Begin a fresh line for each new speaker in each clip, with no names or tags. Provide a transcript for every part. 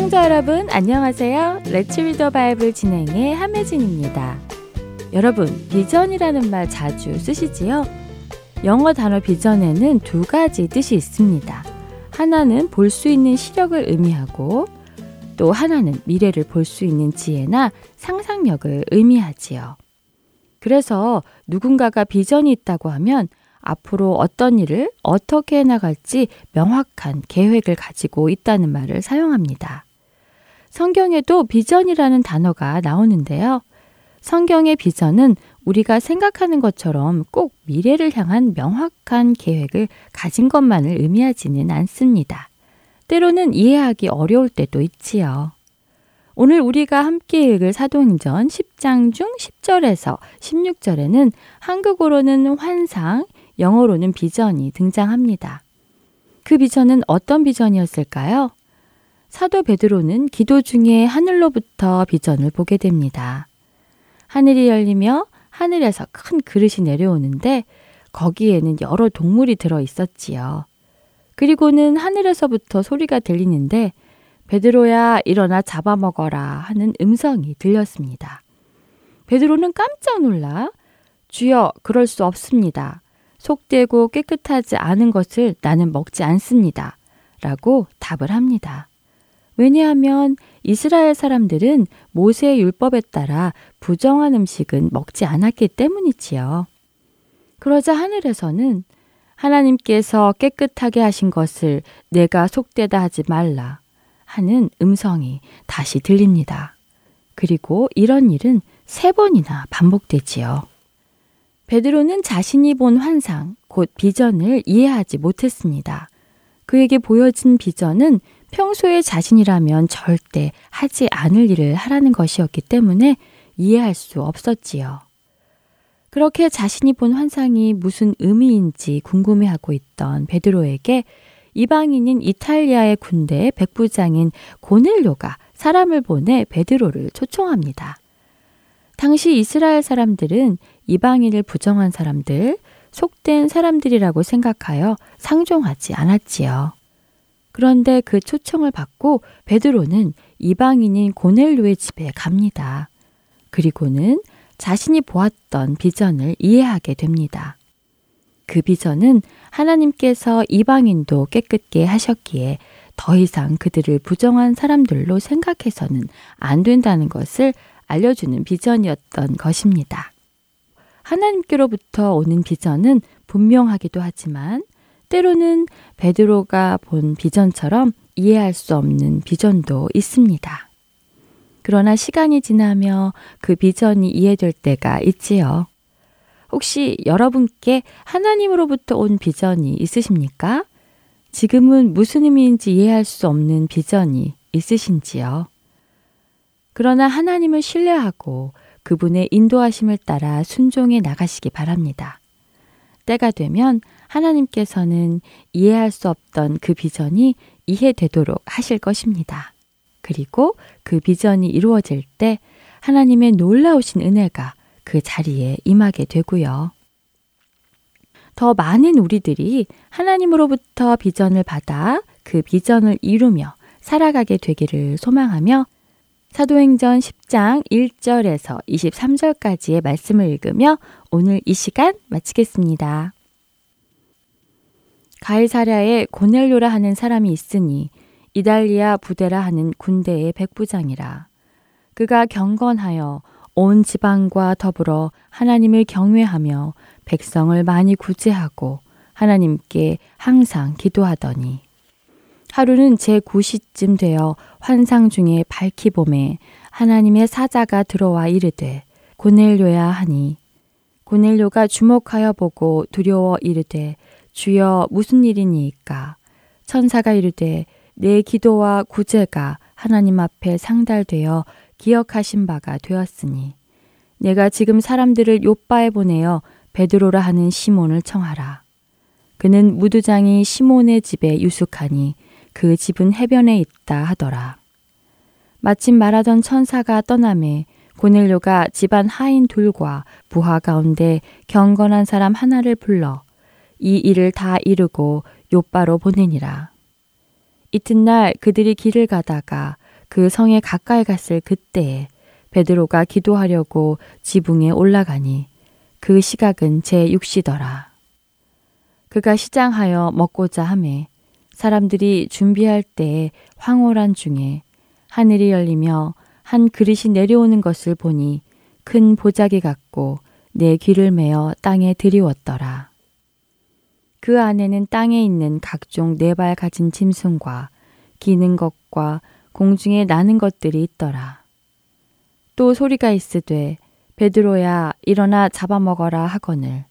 애청자 여러분 안녕하세요. 레츠 리더 바이블 진행의 함혜진입니다. 여러분 비전이라는 말 자주 쓰시지요? 영어 단어 비전에는 두 가지 뜻이 있습니다. 하나는 볼 수 있는 시력을 의미하고 또 하나는 미래를 볼 수 있는 지혜나 상상력을 의미하지요. 그래서 누군가가 비전이 있다고 하면 앞으로 어떤 일을 어떻게 해나갈지 명확한 계획을 가지고 있다는 말을 사용합니다. 성경에도 비전이라는 단어가 나오는데요. 성경의 비전은 우리가 생각하는 것처럼 꼭 미래를 향한 명확한 계획을 가진 것만을 의미하지는 않습니다. 때로는 이해하기 어려울 때도 있지요. 오늘 우리가 함께 읽을 사도행전 10장 중 10절에서 16절에는 한국어로는 환상, 영어로는 비전이 등장합니다. 그 비전은 어떤 비전이었을까요? 사도 베드로는 기도 중에 하늘로부터 비전을 보게 됩니다. 하늘이 열리며 하늘에서 큰 그릇이 내려오는데 거기에는 여러 동물이 들어 있었지요. 그리고는 하늘에서부터 소리가 들리는데 베드로야 일어나 잡아먹어라 하는 음성이 들렸습니다. 베드로는 깜짝 놀라 주여 그럴 수 없습니다. 속되고 깨끗하지 않은 것을 나는 먹지 않습니다. 라고 답을 합니다. 왜냐하면 이스라엘 사람들은 모세의 율법에 따라 부정한 음식은 먹지 않았기 때문이지요. 그러자 하늘에서는 하나님께서 깨끗하게 하신 것을 내가 속되다 하지 말라 하는 음성이 다시 들립니다. 그리고 이런 일은 세 번이나 반복되지요. 베드로는 자신이 본 환상, 곧 비전을 이해하지 못했습니다. 그에게 보여진 비전은 평소에 자신이라면 절대 하지 않을 일을 하라는 것이었기 때문에 이해할 수 없었지요. 그렇게 자신이 본 환상이 무슨 의미인지 궁금해하고 있던 베드로에게 이방인인 이탈리아의 군대의 백부장인 고넬료가 사람을 보내 베드로를 초청합니다. 당시 이스라엘 사람들은 이방인을 부정한 사람들, 속된 사람들이라고 생각하여 상종하지 않았지요. 그런데 그 초청을 받고 베드로는 이방인인 고넬료의 집에 갑니다. 그리고는 자신이 보았던 비전을 이해하게 됩니다. 그 비전은 하나님께서 이방인도 깨끗게 하셨기에 더 이상 그들을 부정한 사람들로 생각해서는 안 된다는 것을 알려주는 비전이었던 것입니다. 하나님께로부터 오는 비전은 분명하기도 하지만 때로는 베드로가 본 비전처럼 이해할 수 없는 비전도 있습니다. 그러나 시간이 지나며 그 비전이 이해될 때가 있지요. 혹시 여러분께 하나님으로부터 온 비전이 있으십니까? 지금은 무슨 의미인지 이해할 수 없는 비전이 있으신지요? 그러나 하나님을 신뢰하고 그분의 인도하심을 따라 순종해 나가시기 바랍니다. 때가 되면 하나님께서는 이해할 수 없던 그 비전이 이해되도록 하실 것입니다. 그리고 그 비전이 이루어질 때 하나님의 놀라우신 은혜가 그 자리에 임하게 되고요. 더 많은 우리들이 하나님으로부터 비전을 받아 그 비전을 이루며 살아가게 되기를 소망하며 사도행전 10장 1절에서 23절까지의 말씀을 읽으며 오늘 이 시간 마치겠습니다. 가이사랴에 고넬료라 하는 사람이 있으니 이달리아 부대라 하는 군대의 백부장이라. 그가 경건하여 온 지방과 더불어 하나님을 경외하며 백성을 많이 구제하고 하나님께 항상 기도하더니 하루는 제9시쯤 되어 환상 중에 밝히 봄에 하나님의 사자가 들어와 이르되 고넬료야 하니 고넬료가 주목하여 보고 두려워 이르되 주여 무슨 일이니까 천사가 이르되 내 기도와 구제가 하나님 앞에 상달되어 기억하신 바가 되었으니 내가 지금 사람들을 요바에 보내어 베드로라 하는 시몬을 청하라. 그는 무두장이 시몬의 집에 유숙하니 그 집은 해변에 있다 하더라. 마침 말하던 천사가 떠남에 고넬료가 집안 하인 둘과 부하 가운데 경건한 사람 하나를 불러 이 일을 다 이루고 요바로 보내니라. 이튿날 그들이 길을 가다가 그 성에 가까이 갔을 그때에 베드로가 기도하려고 지붕에 올라가니 그 시각은 제6시더라. 그가 시장하여 먹고자 함에 사람들이 준비할 때에 황홀한 중에 하늘이 열리며 한 그릇이 내려오는 것을 보니 큰 보자기 같고 내 귀를 메어 땅에 들이웠더라. 그 안에는 땅에 있는 각종 네 발 가진 짐승과 기는 것과 공중에 나는 것들이 있더라. 또 소리가 있으되 베드로야 일어나 잡아먹어라 하거늘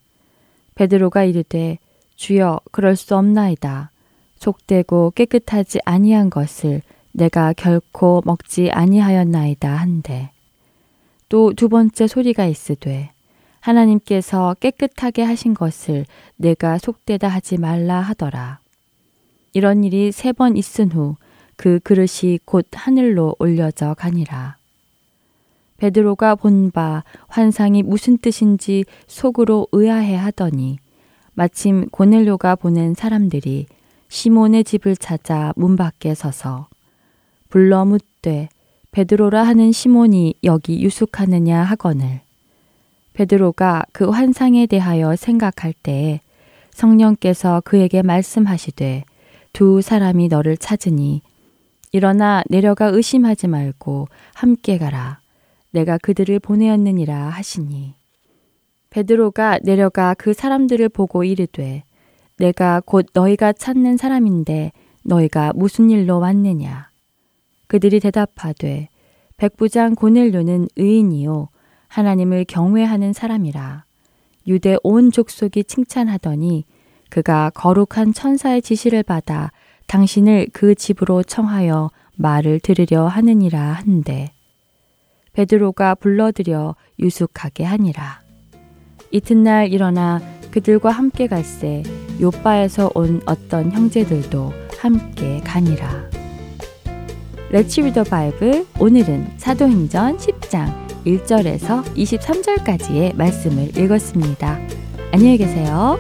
베드로가 이르되 주여 그럴 수 없나이다. 속되고 깨끗하지 아니한 것을 내가 결코 먹지 아니하였나이다 한데 또 두 번째 소리가 있으되 하나님께서 깨끗하게 하신 것을 내가 속되다 하지 말라 하더라. 이런 일이 세 번 있은 후 그 그릇이 곧 하늘로 올려져 가니라. 베드로가 본 바 환상이 무슨 뜻인지 속으로 의아해 하더니 마침 고넬료가 보낸 사람들이 시몬의 집을 찾아 문 밖에 서서 불러 묻되 베드로라 하는 시몬이 여기 유숙하느냐 하거늘 베드로가 그 환상에 대하여 생각할 때에 성령께서 그에게 말씀하시되 두 사람이 너를 찾으니 일어나 내려가 의심하지 말고 함께 가라. 내가 그들을 보내었느니라 하시니. 베드로가 내려가 그 사람들을 보고 이르되 내가 곧 너희가 찾는 사람인데 너희가 무슨 일로 왔느냐. 그들이 대답하되 백부장 고넬료는 의인이요 하나님을 경외하는 사람이라. 유대 온 족속이 칭찬하더니 그가 거룩한 천사의 지시를 받아 당신을 그 집으로 청하여 말을 들으려 하느니라 한데 베드로가 불러들여 유숙하게 하니라. 이튿날 일어나 그들과 함께 갈새 요바에서 온 어떤 형제들도 함께 가니라. 레츠 리더 바이블 오늘은 사도행전 10장 1절에서 23절까지의 말씀을 읽었습니다. 안녕히 계세요.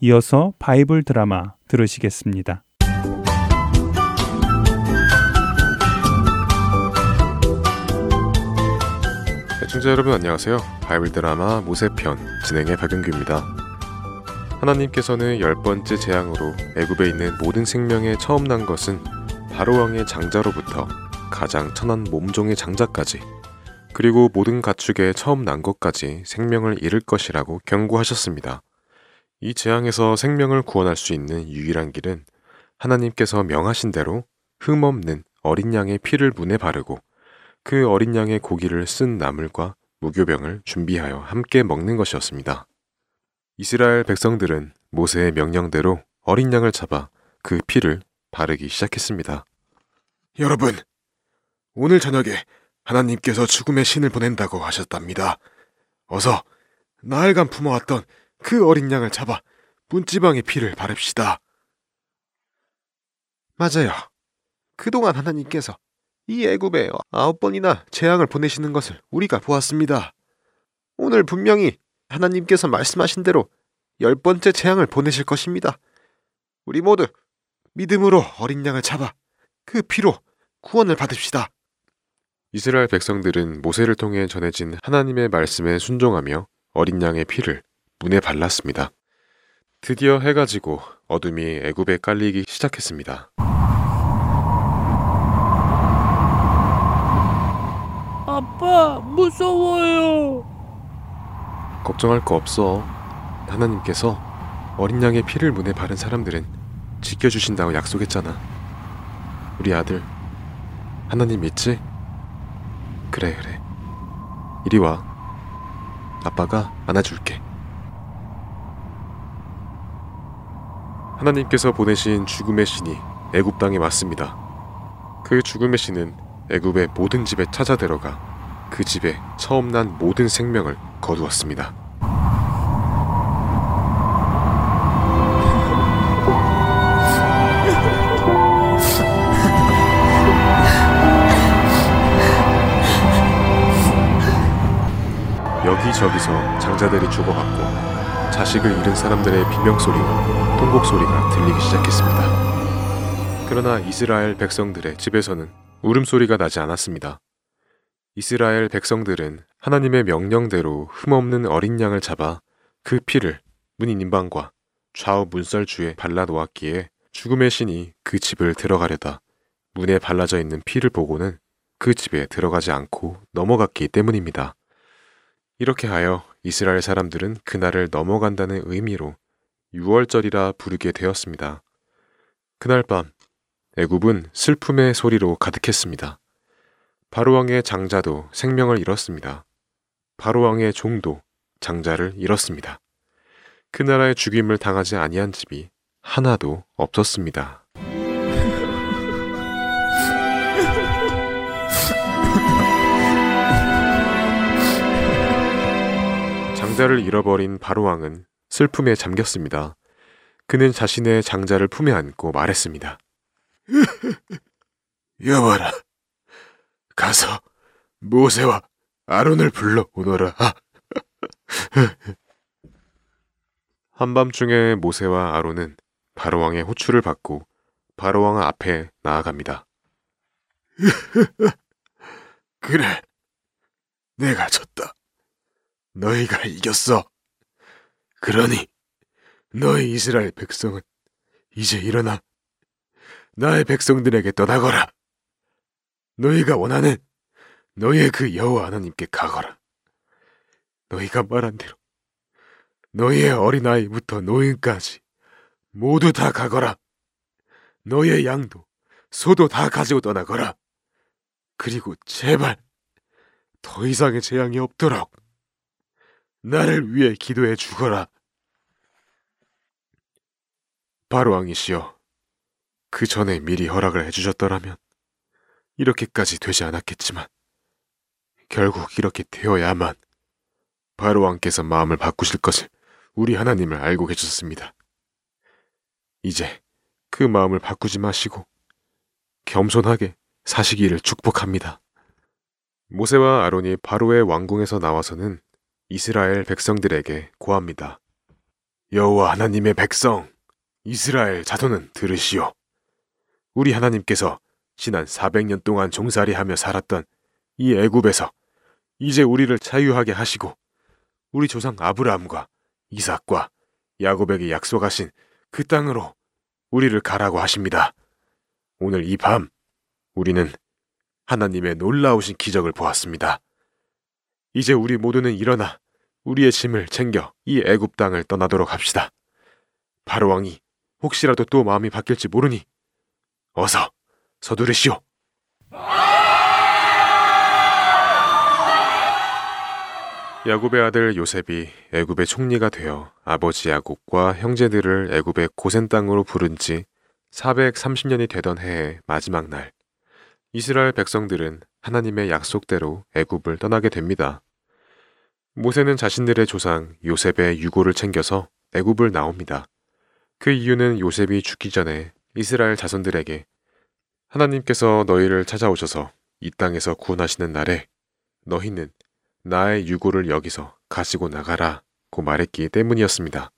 이어서 바이블 드라마 들으시겠습니다.
애청자 여러분 안녕하세요. 바이블 드라마 모세편 진행의 박윤규입니다. 하나님께서는 열 번째 재앙으로 애굽에 있는 모든 생명에 처음 난 것은 바로 왕의 장자로부터 가장 천한 몸종의 장자까지 그리고 모든 가축에 처음 난 것까지 생명을 잃을 것이라고 경고하셨습니다. 이 재앙에서 생명을 구원할 수 있는 유일한 길은 하나님께서 명하신 대로 흠없는 어린 양의 피를 문에 바르고 그 어린 양의 고기를 쓴 나물과 무교병을 준비하여 함께 먹는 것이었습니다. 이스라엘 백성들은 모세의 명령대로 어린 양을 잡아 그 피를 바르기 시작했습니다.
여러분, 오늘 저녁에 하나님께서 죽음의 신을 보낸다고 하셨답니다. 어서 나흘간 품어왔던 그 어린 양을 잡아 문지방의 피를 바릅시다.
맞아요. 그동안 하나님께서 이 애굽에 아홉 번이나 재앙을 보내시는 것을 우리가 보았습니다. 오늘 분명히 하나님께서 말씀하신 대로 열 번째 재앙을 보내실 것입니다. 우리 모두 믿음으로 어린 양을 잡아 그 피로 구원을 받읍시다.
이스라엘 백성들은 모세를 통해 전해진 하나님의 말씀에 순종하며 어린 양의 피를 문에 발랐습니다. 드디어 해가 지고 어둠이 애굽에 깔리기 시작했습니다.
아빠, 무서워요.
걱정할 거 없어. 하나님께서 어린 양의 피를 문에 바른 사람들은 지켜주신다고 약속했잖아. 우리 아들, 하나님 믿지? 그래, 그래. 이리 와. 아빠가 안아줄게. 하나님께서 보내신 죽음의 신이 애굽 땅에 왔습니다. 그 죽음의 신은 애굽의 모든 집에 찾아 들어가 그 집에 처음 난 모든 생명을 거두었습니다. 여기저기서 장자들이 죽어갔고 자식을 잃은 사람들의 비명소리와 통곡소리가 들리기 시작했습니다. 그러나 이스라엘 백성들의 집에서는 울음소리가 나지 않았습니다. 이스라엘 백성들은 하나님의 명령대로 흠없는 어린 양을 잡아 그 피를 문인 인방과 좌우 문설주에 발라 놓았기에 죽음의 신이 그 집을 들어가려다 문에 발라져 있는 피를 보고는 그 집에 들어가지 않고 넘어갔기 때문입니다. 이렇게 하여 이스라엘 사람들은 그날을 넘어간다는 의미로 6월절이라 부르게 되었습니다. 그날 밤 애굽은 슬픔의 소리로 가득했습니다. 바로왕의 장자도 생명을 잃었습니다. 바로왕의 종도 장자를 잃었습니다. 그 나라의 죽임을 당하지 아니한 집이 하나도 없었습니다. 장자를 잃어버린 바로왕은 슬픔에 잠겼습니다. 그는 자신의 장자를 품에 안고 말했습니다.
여봐라. 가서 모세와 아론을 불러 오너라.
한밤중에 모세와 아론은 바로왕의 호출을 받고 바로왕 앞에 나아갑니다.
그래. 내가 졌다. 너희가 이겼어. 그러니 너희 이스라엘 백성은 이제 일어나 나의 백성들에게 떠나거라. 너희가 원하는 너희의 그 여호와 하나님께 가거라. 너희가 말한 대로 너희의 어린아이부터 노인까지 모두 다 가거라. 너희의 양도 소도 다 가지고 떠나거라. 그리고 제발 더 이상의 재앙이 없도록 나를 위해 기도해 주거라.
바로 왕이시여, 그 전에 미리 허락을 해주셨더라면 이렇게까지 되지 않았겠지만 결국 이렇게 되어야만 바로 왕께서 마음을 바꾸실 것을 우리 하나님을 알고 계셨습니다. 이제 그 마음을 바꾸지 마시고 겸손하게 사시기를 축복합니다. 모세와 아론이 바로의 왕궁에서 나와서는 이스라엘 백성들에게 고합니다.
여호와 하나님의 백성, 이스라엘 자손은 들으시오. 우리 하나님께서 지난 400년 동안 종살이하며 살았던 이 애굽에서 이제 우리를 자유하게 하시고 우리 조상 아브라함과 이삭과 야곱에게 약속하신 그 땅으로 우리를 가라고 하십니다. 오늘 이 밤 우리는 하나님의 놀라우신 기적을 보았습니다. 이제 우리 모두는 일어나 우리의 짐을 챙겨 이 애굽 땅을 떠나도록 합시다. 바로 왕이 혹시라도 또 마음이 바뀔지 모르니 어서 서두르시오.
야곱의 아들 요셉이 애굽의 총리가 되어 아버지 야곱과 형제들을 애굽의 고센 땅으로 부른 지 430년이 되던 해의 마지막 날 이스라엘 백성들은 하나님의 약속대로 애굽을 떠나게 됩니다. 모세는 자신들의 조상 요셉의 유고를 챙겨서 애굽을 나옵니다. 그 이유는 요셉이 죽기 전에 이스라엘 자손들에게 하나님께서 너희를 찾아오셔서 이 땅에서 구원하시는 날에 너희는 나의 유고를 여기서 가지고 나가라 고 말했기 때문이었습니다.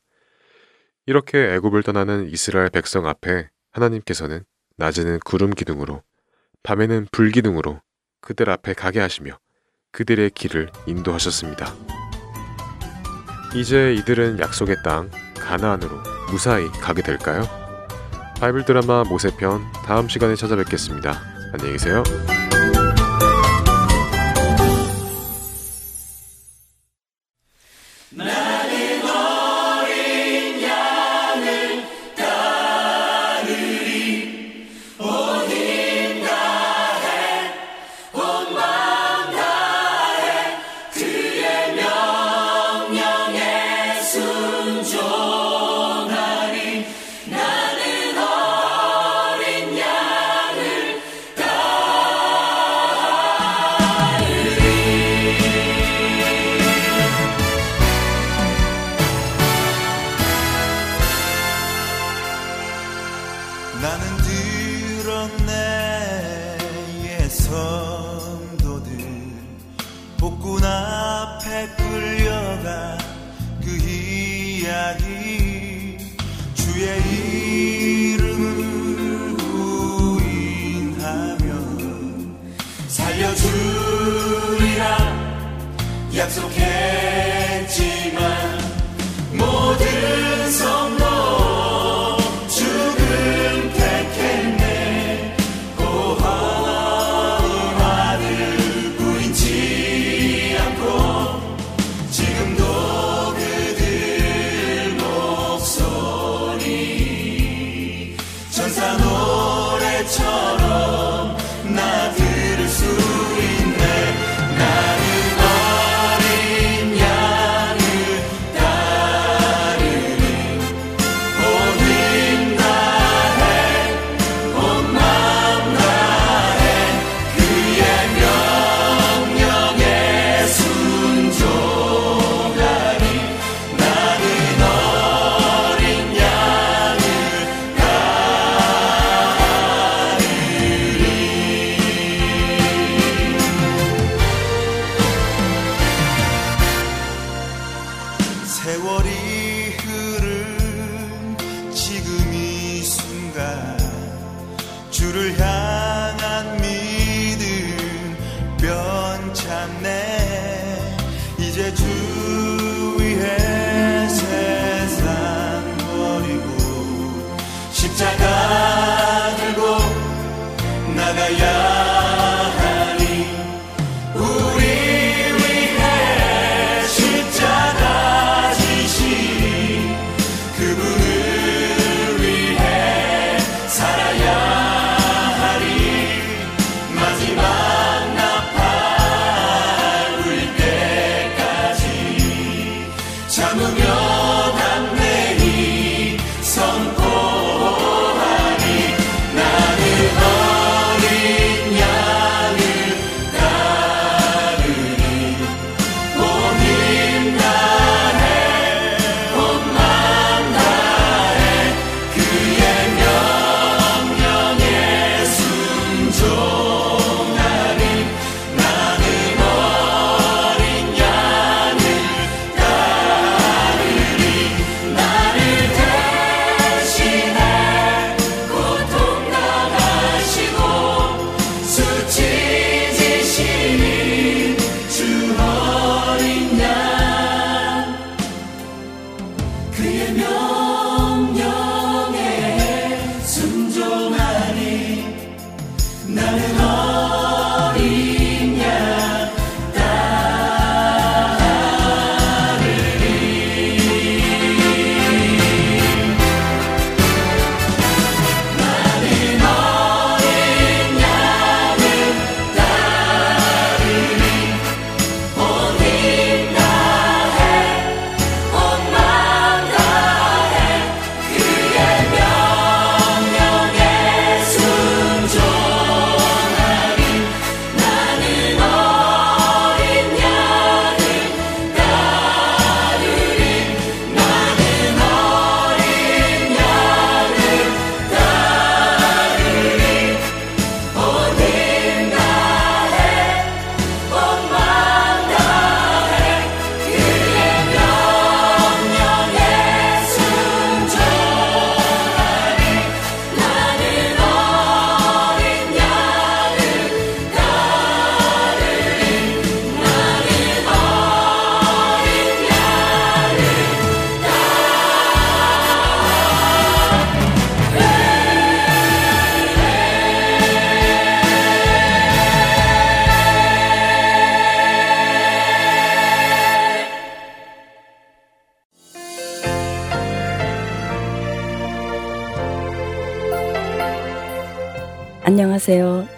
이렇게 애굽을 떠나는 이스라엘 백성 앞에 하나님께서는 낮에는 구름 기둥으로 밤에는 불 기둥으로 그들 앞에 가게 하시며 그들의 길을 인도하셨습니다. 이제 이들은 약속의 땅 가나안으로 무사히 가게 될까요? 바이블 드라마 모세편 다음 시간에 찾아뵙겠습니다. 안녕히 계세요.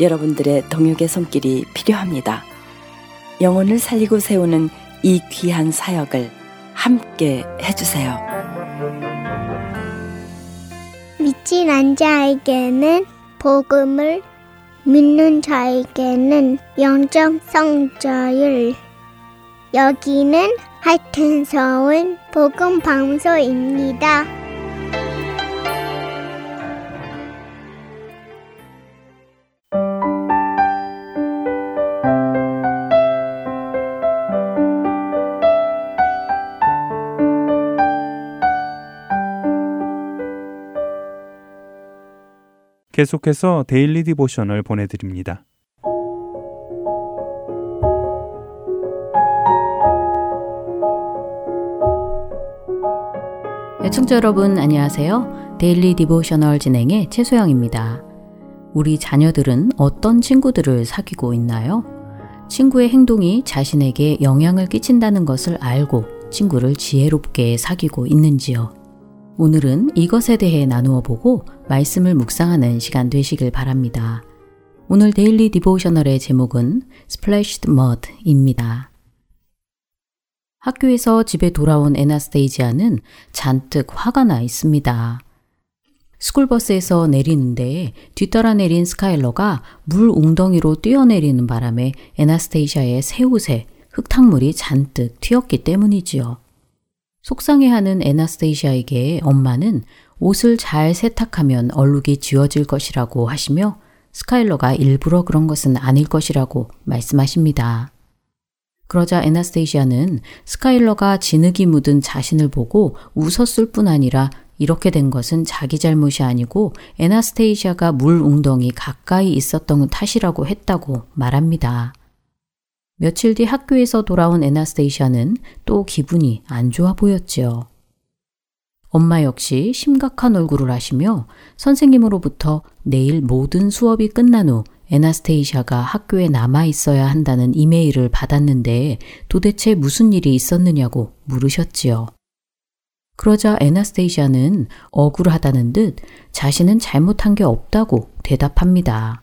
여러분들의 동역의 손길이 필요합니다. 영혼을 살리고 세우는 이 귀한 사역을 함께 해주세요.
믿지 않는 자에게는 복음을 믿는 자에게는 영적 성자율 여기는 하여튼 서울 복음 방송입니다.
계속해서 Daily Devotional 보내드립니다.
애청자 여러분 안녕하세요. Daily Devotional 진행의 최소영입니다. 우리 자녀들은 어떤 친구들을 사귀고 있나요? 친구의 행동이 자신에게 영향을 끼친다는 것을 알고 친구를 지혜롭게 사귀고 있는지요? 오늘은 이것에 대해 나누어 보고 말씀을 묵상하는 시간 되시길 바랍니다. 오늘 Daily Devotional의 제목은 Splashed Mud입니다. 학교에서 집에 돌아온 에나스테이샤는 잔뜩 화가 나 있습니다. 스쿨버스에서 내리는데 뒤따라 내린 스카일러가 물 웅덩이로 뛰어내리는 바람에 에나스테이샤의 새 옷에 흙탕물이 잔뜩 튀었기 때문이지요. 속상해하는 에나스테이샤에게 엄마는 옷을 잘 세탁하면 얼룩이 지워질 것이라고 하시며 스카일러가 일부러 그런 것은 아닐 것이라고 말씀하십니다. 그러자 에나스테이시아는 스카일러가 진흙이 묻은 자신을 보고 웃었을 뿐 아니라 이렇게 된 것은 자기 잘못이 아니고 에나스테이시아가 물 웅덩이 가까이 있었던 탓이라고 했다고 말합니다. 며칠 뒤 학교에서 돌아온 에나스테이샤는 또 기분이 안 좋아 보였지요. 엄마 역시 심각한 얼굴을 하시며 선생님으로부터 내일 모든 수업이 끝난 후 에나스테이샤가 학교에 남아 있어야 한다는 이메일을 받았는데 도대체 무슨 일이 있었느냐고 물으셨지요. 그러자 에나스테이샤는 억울하다는 듯 자신은 잘못한 게 없다고 대답합니다.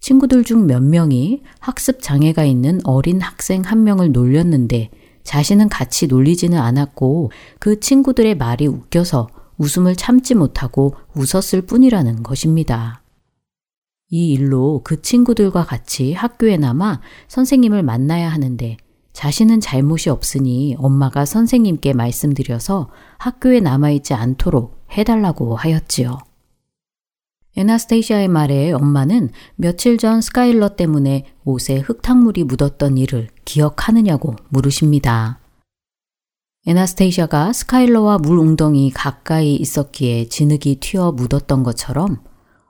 친구들 중 몇 명이 학습 장애가 있는 어린 학생 한 명을 놀렸는데 자신은 같이 놀리지는 않았고 그 친구들의 말이 웃겨서 웃음을 참지 못하고 웃었을 뿐이라는 것입니다. 이 일로 그 친구들과 같이 학교에 남아 선생님을 만나야 하는데 자신은 잘못이 없으니 엄마가 선생님께 말씀드려서 학교에 남아있지 않도록 해달라고 하였지요. 에나스테이시아의 말에 엄마는 며칠 전 스카일러 때문에 옷에 흙탕물이 묻었던 일을 기억하느냐고 물으십니다. 에나스테이시아가 스카일러와 물 웅덩이 가까이 있었기에 진흙이 튀어 묻었던 것처럼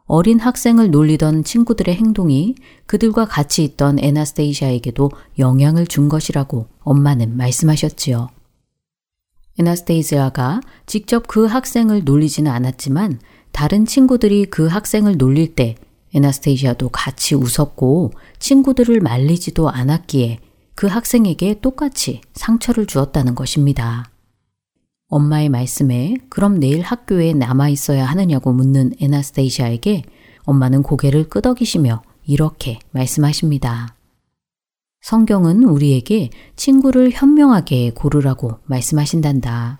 어린 학생을 놀리던 친구들의 행동이 그들과 같이 있던 에나스테이시아에게도 영향을 준 것이라고 엄마는 말씀하셨지요. 에나스테이지아가 직접 그 학생을 놀리지는 않았지만 다른 친구들이 그 학생을 놀릴 때 에나스테이시아도 같이 웃었고 친구들을 말리지도 않았기에 그 학생에게 똑같이 상처를 주었다는 것입니다. 엄마의 말씀에 그럼 내일 학교에 남아 있어야 하느냐고 묻는 에나스테이시아에게 엄마는 고개를 끄덕이시며 이렇게 말씀하십니다. 성경은 우리에게 친구를 현명하게 고르라고 말씀하신단다.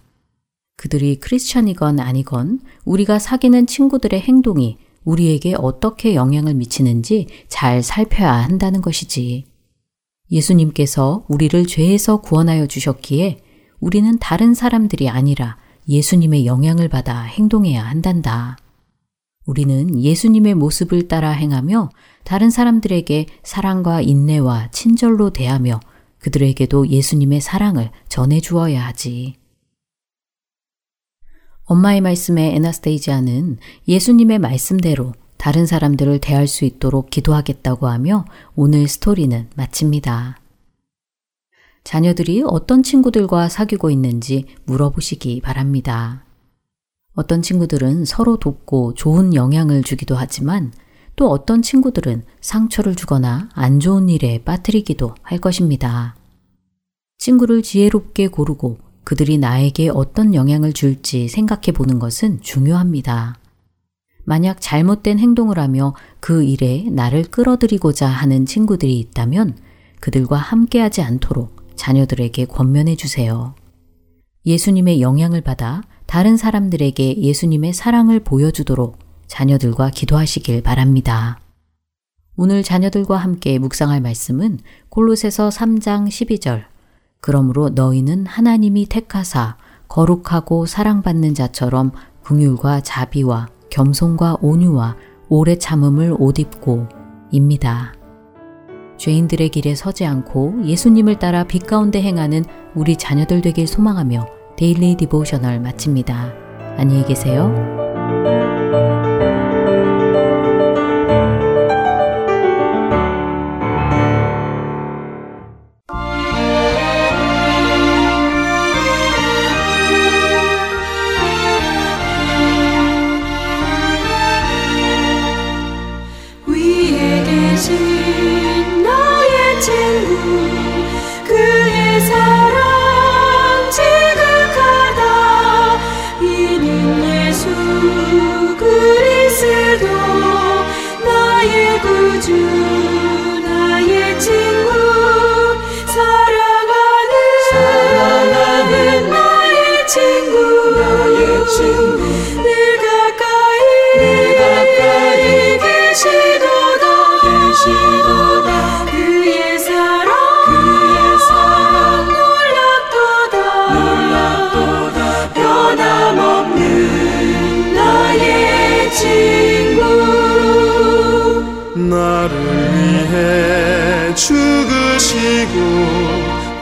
그들이 크리스천이건 아니건 우리가 사귀는 친구들의 행동이 우리에게 어떻게 영향을 미치는지 잘 살펴야 한다는 것이지. 예수님께서 우리를 죄에서 구원하여 주셨기에 우리는 다른 사람들이 아니라 예수님의 영향을 받아 행동해야 한단다. 우리는 예수님의 모습을 따라 행하며 다른 사람들에게 사랑과 인내와 친절로 대하며 그들에게도 예수님의 사랑을 전해 주어야 하지. 엄마의 말씀에 에나스테이지아는 예수님의 말씀대로 다른 사람들을 대할 수 있도록 기도하겠다고 하며 오늘 스토리는 마칩니다. 자녀들이 어떤 친구들과 사귀고 있는지 물어보시기 바랍니다. 어떤 친구들은 서로 돕고 좋은 영향을 주기도 하지만 또 어떤 친구들은 상처를 주거나 안 좋은 일에 빠뜨리기도 할 것입니다. 친구를 지혜롭게 고르고 그들이 나에게 어떤 영향을 줄지 생각해 보는 것은 중요합니다. 만약 잘못된 행동을 하며 그 일에 나를 끌어들이고자 하는 친구들이 있다면 그들과 함께하지 않도록 자녀들에게 권면해 주세요. 예수님의 영향을 받아 다른 사람들에게 예수님의 사랑을 보여주도록 자녀들과 기도하시길 바랍니다. 오늘 자녀들과 함께 묵상할 말씀은 골로새서 3장 12절. 그러므로 너희는 하나님이 택하사 거룩하고 사랑받는 자처럼 긍휼과 자비와 겸손과 온유와 오래 참음을 옷 입고 입니다. 죄인들의 길에 서지 않고 예수님을 따라 빛 가운데 행하는 우리 자녀들 되길 소망하며 Daily Devotional 마칩니다. 안녕히 계세요.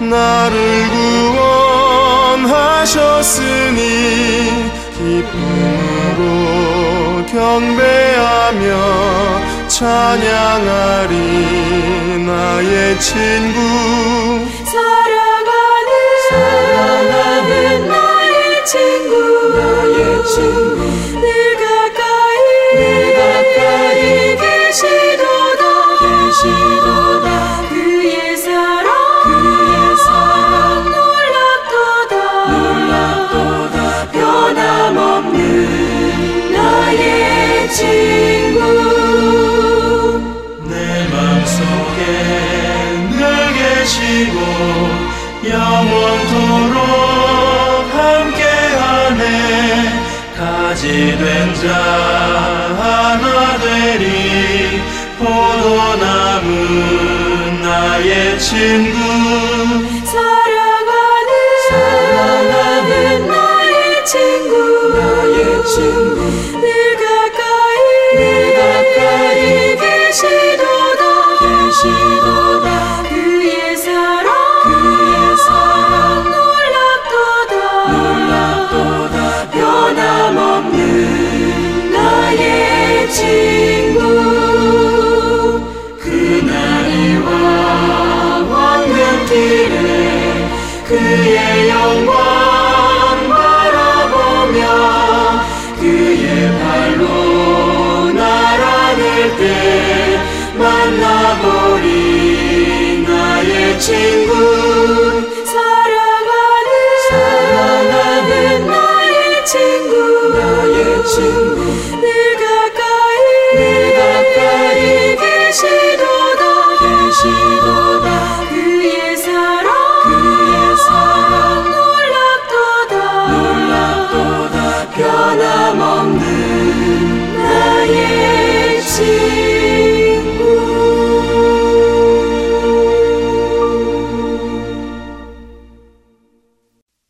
나를 구원하셨으니 기쁨으로 경배하며 찬양하리 나의 친구.
사랑하는 사랑하는 나의 친구. 나의 친구
영원토록 함께하네. 가지된 자 하나 되리. 포도나무 나의 친구.
사랑하는 사랑하는 나의 친구. 나의 친구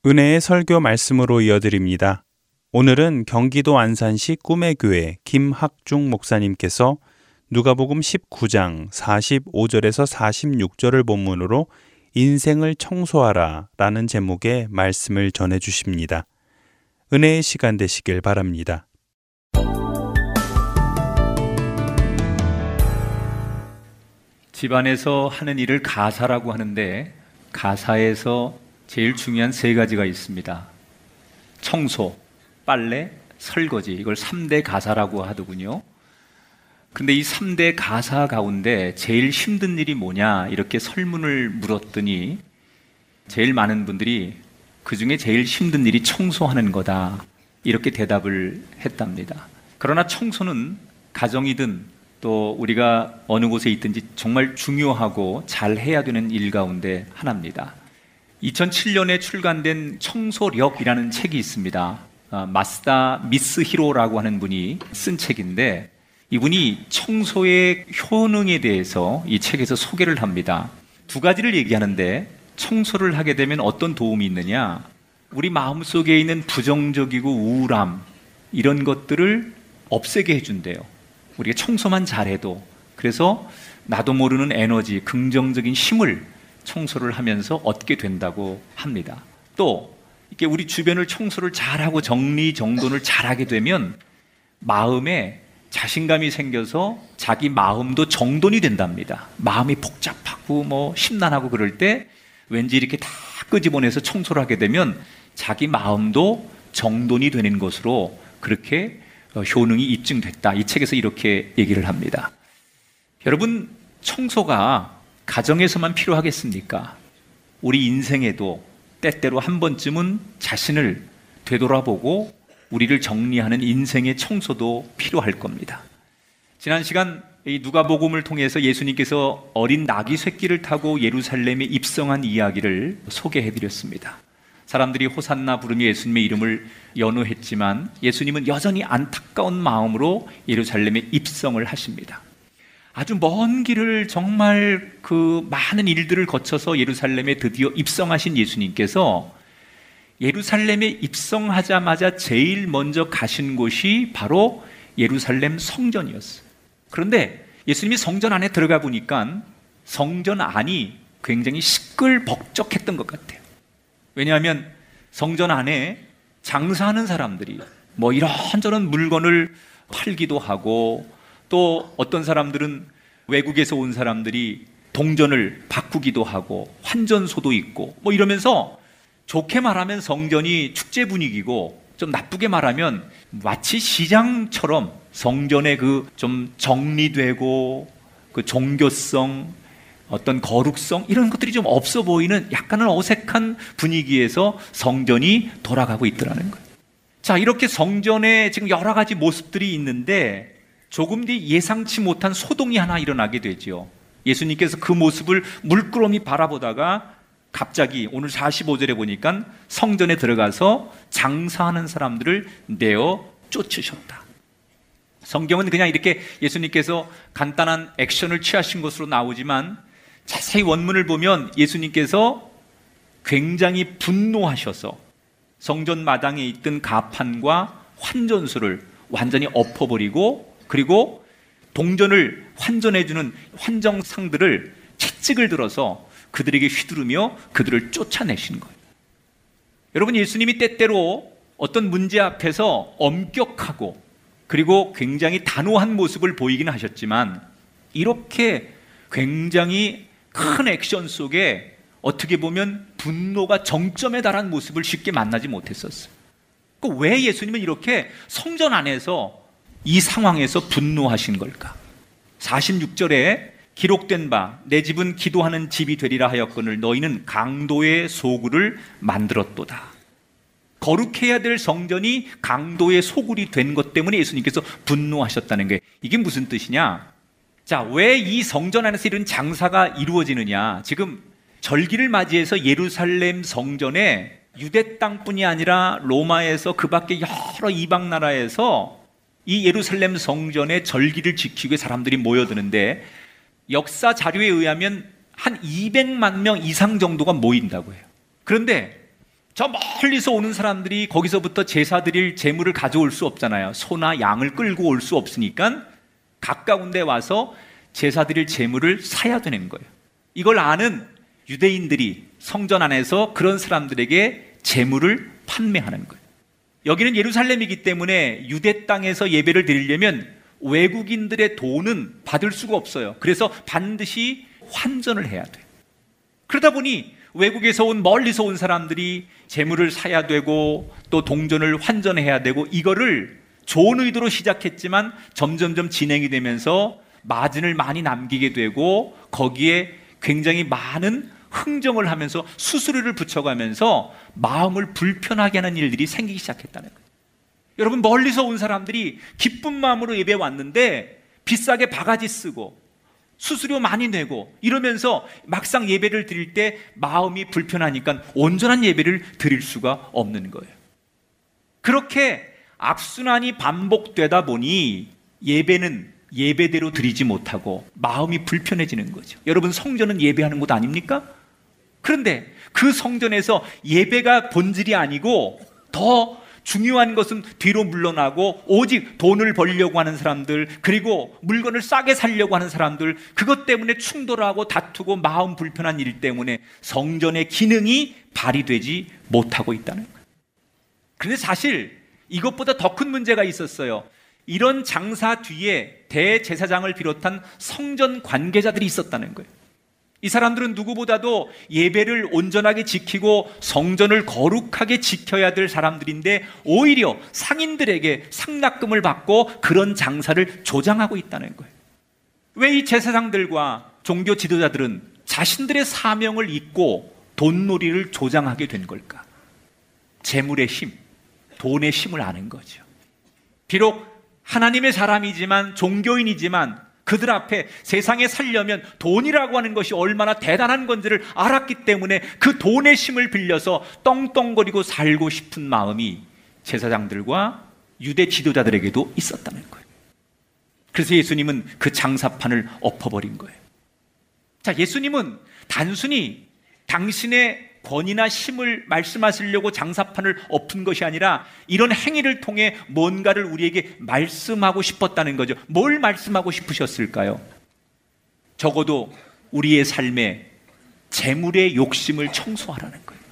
은혜의 설교 말씀으로 이어드립니다. 오늘은 경기도 안산시 꿈의 교회 김학중 목사님께서 누가복음 19장 45절에서 46절을 본문으로 인생을 청소하라 라는 제목의 말씀을 전해 주십니다. 은혜의 시간 되시길 바랍니다.
집안에서 하는 일을 가사라고 하는데 가사에서 제일 중요한 세 가지가 있습니다. 청소, 빨래, 설거지. 이걸 3대 가사라고 하더군요. 근데 이 3대 가사 가운데 제일 힘든 일이 뭐냐? 이렇게 설문을 물었더니 제일 많은 분들이 그 중에 제일 힘든 일이 청소하는 거다. 이렇게 대답을 했답니다. 그러나 청소는 가정이든 또 우리가 어느 곳에 있든지 정말 중요하고 잘 해야 되는 일 가운데 하나입니다. 2007년에 출간된 청소력이라는 책이 있습니다. 아, 마스다 미스 히로라고 하는 분이 쓴 책인데 이분이 청소의 효능에 대해서 이 책에서 소개를 합니다. 두 가지를 얘기하는데 청소를 하게 되면 어떤 도움이 있느냐? 우리 마음속에 있는 부정적이고 우울함 이런 것들을 없애게 해준대요. 우리가 청소만 잘해도 그래서 나도 모르는 에너지, 긍정적인 힘을 청소를 하면서 얻게 된다고 합니다. 또 이렇게 우리 주변을 청소를 잘하고 정리 정돈을 잘하게 되면 마음에 자신감이 생겨서 자기 마음도 정돈이 된답니다. 마음이 복잡하고 뭐 심란하고 그럴 때 왠지 이렇게 다 끄집어내서 청소를 하게 되면 자기 마음도 정돈이 되는 것으로 그렇게 어, 효능이 입증됐다. 이 책에서 이렇게 얘기를 합니다. 여러분, 청소가 가정에서만 필요하겠습니까? 우리 인생에도 때때로 한 번쯤은 자신을 되돌아보고 우리를 정리하는 인생의 청소도 필요할 겁니다. 지난 시간 이 누가복음을 통해서 예수님께서 어린 나귀 새끼를 타고 예루살렘에 입성한 이야기를 소개해 드렸습니다. 사람들이 호산나 부르며 예수님의 이름을 연호했지만 예수님은 여전히 안타까운 마음으로 예루살렘에 입성을 하십니다. 아주 먼 길을 정말 그 많은 일들을 거쳐서 예루살렘에 드디어 입성하신 예수님께서 예루살렘에 입성하자마자 제일 먼저 가신 곳이 바로 예루살렘 성전이었어요. 그런데 예수님이 성전 안에 들어가 보니까 성전 안이 굉장히 시끌벅적했던 것 같아요. 왜냐하면 성전 안에 장사하는 사람들이 뭐 이런저런 물건을 팔기도 하고 또 어떤 사람들은 외국에서 온 사람들이 동전을 바꾸기도 하고 환전소도 있고 뭐 이러면서 좋게 말하면 성전이 축제 분위기고 좀 나쁘게 말하면 마치 시장처럼 성전의 그 좀 정리되고 그 종교성 어떤 거룩성 이런 것들이 좀 없어 보이는 약간은 어색한 분위기에서 성전이 돌아가고 있더라는 거예요. 자, 이렇게 성전에 지금 여러 가지 모습들이 있는데 조금 뒤 예상치 못한 소동이 하나 일어나게 되죠. 예수님께서 그 모습을 물끄러미 바라보다가 갑자기 오늘 45절에 보니까 성전에 들어가서 장사하는 사람들을 내어 쫓으셨다. 성경은 그냥 이렇게 예수님께서 간단한 액션을 취하신 것으로 나오지만 자세히 원문을 보면 예수님께서 굉장히 분노하셔서 성전 마당에 있던 가판과 환전수를 완전히 엎어버리고 그리고 동전을 환전해주는 환정상들을 채찍을 들어서 그들에게 휘두르며 그들을 쫓아내신 거예요. 여러분 예수님이 때때로 어떤 문제 앞에서 엄격하고 그리고 굉장히 단호한 모습을 보이긴 하셨지만 이렇게 굉장히 큰 액션 속에 어떻게 보면 분노가 정점에 달한 모습을 쉽게 만나지 못했었어요. 그왜 예수님은 이렇게 성전 안에서 이 상황에서 분노하신 걸까? 46절에 기록된 바 내 집은 기도하는 집이 되리라 하였거늘 너희는 강도의 소굴을 만들었도다. 거룩해야 될 성전이 강도의 소굴이 된 것 때문에 예수님께서 분노하셨다는 게 이게 무슨 뜻이냐? 자, 왜 이 성전 안에서 이런 장사가 이루어지느냐? 지금 절기를 맞이해서 예루살렘 성전에 유대 땅뿐이 아니라 로마에서 그 밖에 여러 이방 나라에서 이 예루살렘 성전의 절기를 위해 사람들이 모여드는데 역사 자료에 의하면 한 200만 명 이상 정도가 모인다고 해요. 그런데 저 멀리서 오는 사람들이 거기서부터 제사 드릴 재물을 가져올 수 없잖아요. 소나 양을 끌고 올 수 없으니까 가까운 데 와서 제사 드릴 재물을 사야 되는 거예요. 이걸 아는 유대인들이 성전 안에서 그런 사람들에게 재물을 판매하는 거예요. 여기는 예루살렘이기 때문에 유대 땅에서 예배를 드리려면 외국인들의 돈은 받을 수가 없어요. 그래서 반드시 환전을 해야 돼. 그러다 보니 외국에서 온 멀리서 온 사람들이 재물을 사야 되고 또 동전을 환전해야 되고 이거를 좋은 의도로 시작했지만 점점점 진행이 되면서 마진을 많이 남기게 되고 거기에 굉장히 많은 흥정을 하면서 수수료를 붙여가면서 마음을 불편하게 하는 일들이 생기기 시작했다는 거예요. 여러분 멀리서 온 사람들이 기쁜 마음으로 예배 왔는데 비싸게 바가지 쓰고 수수료 많이 내고 이러면서 막상 예배를 드릴 때 마음이 불편하니까 온전한 예배를 드릴 수가 없는 거예요. 그렇게 악순환이 반복되다 보니 예배는 예배대로 드리지 못하고 마음이 불편해지는 거죠. 여러분 성전은 예배하는 곳 아닙니까? 그런데 그 성전에서 예배가 본질이 아니고 더 중요한 것은 뒤로 물러나고 오직 돈을 벌려고 하는 사람들 그리고 물건을 싸게 살려고 하는 사람들 그것 때문에 충돌하고 다투고 마음 불편한 일 때문에 성전의 기능이 발휘되지 못하고 있다는 거예요. 그런데 사실 이것보다 더 큰 문제가 있었어요. 이런 장사 뒤에 대제사장을 비롯한 성전 관계자들이 있었다는 거예요. 이 사람들은 누구보다도 예배를 온전하게 지키고 성전을 거룩하게 지켜야 될 사람들인데 오히려 상인들에게 상납금을 받고 그런 장사를 조장하고 있다는 거예요. 왜 이 제사장들과 종교 지도자들은 자신들의 사명을 잊고 돈놀이를 조장하게 된 걸까? 재물의 힘, 돈의 힘을 아는 거죠. 비록 하나님의 사람이지만 종교인이지만 그들 앞에 세상에 살려면 돈이라고 하는 것이 얼마나 대단한 건지를 알았기 때문에 그 돈의 힘을 빌려서 떵떵거리고 살고 싶은 마음이 제사장들과 유대 지도자들에게도 있었다는 거예요. 그래서 예수님은 그 장사판을 엎어버린 거예요. 자, 예수님은 단순히 당신의 권위나 힘을 말씀하시려고 장사판을 엎은 것이 아니라 이런 행위를 통해 뭔가를 우리에게 말씀하고 싶었다는 거죠. 뭘 말씀하고 싶으셨을까요? 적어도 우리의 삶에 재물의 욕심을 청소하라는 거예요.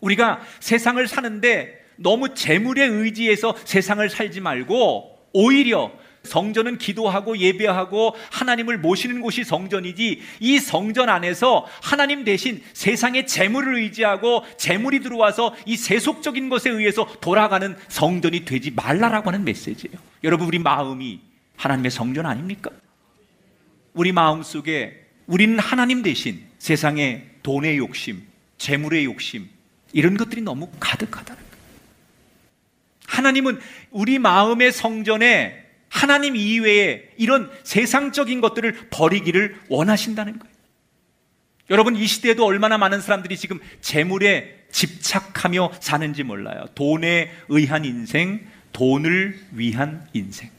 우리가 세상을 사는데 너무 재물의 의지에서 세상을 살지 말고 오히려 성전은 기도하고 예배하고 하나님을 모시는 곳이 성전이지 이 성전 안에서 하나님 대신 세상의 재물을 의지하고 재물이 들어와서 이 세속적인 것에 의해서 돌아가는 성전이 되지 말라라고 하는 메시지예요. 여러분 우리 마음이 하나님의 성전 아닙니까? 우리 마음 속에 우리는 하나님 대신 세상의 돈의 욕심, 재물의 욕심 이런 것들이 너무 가득하다는 거예요. 하나님은 우리 마음의 성전에 하나님 이외에 이런 세상적인 것들을 버리기를 원하신다는 거예요. 여러분 이 시대에도 얼마나 많은 사람들이 지금 재물에 집착하며 사는지 몰라요. 돈에 의한 인생, 돈을 위한 인생.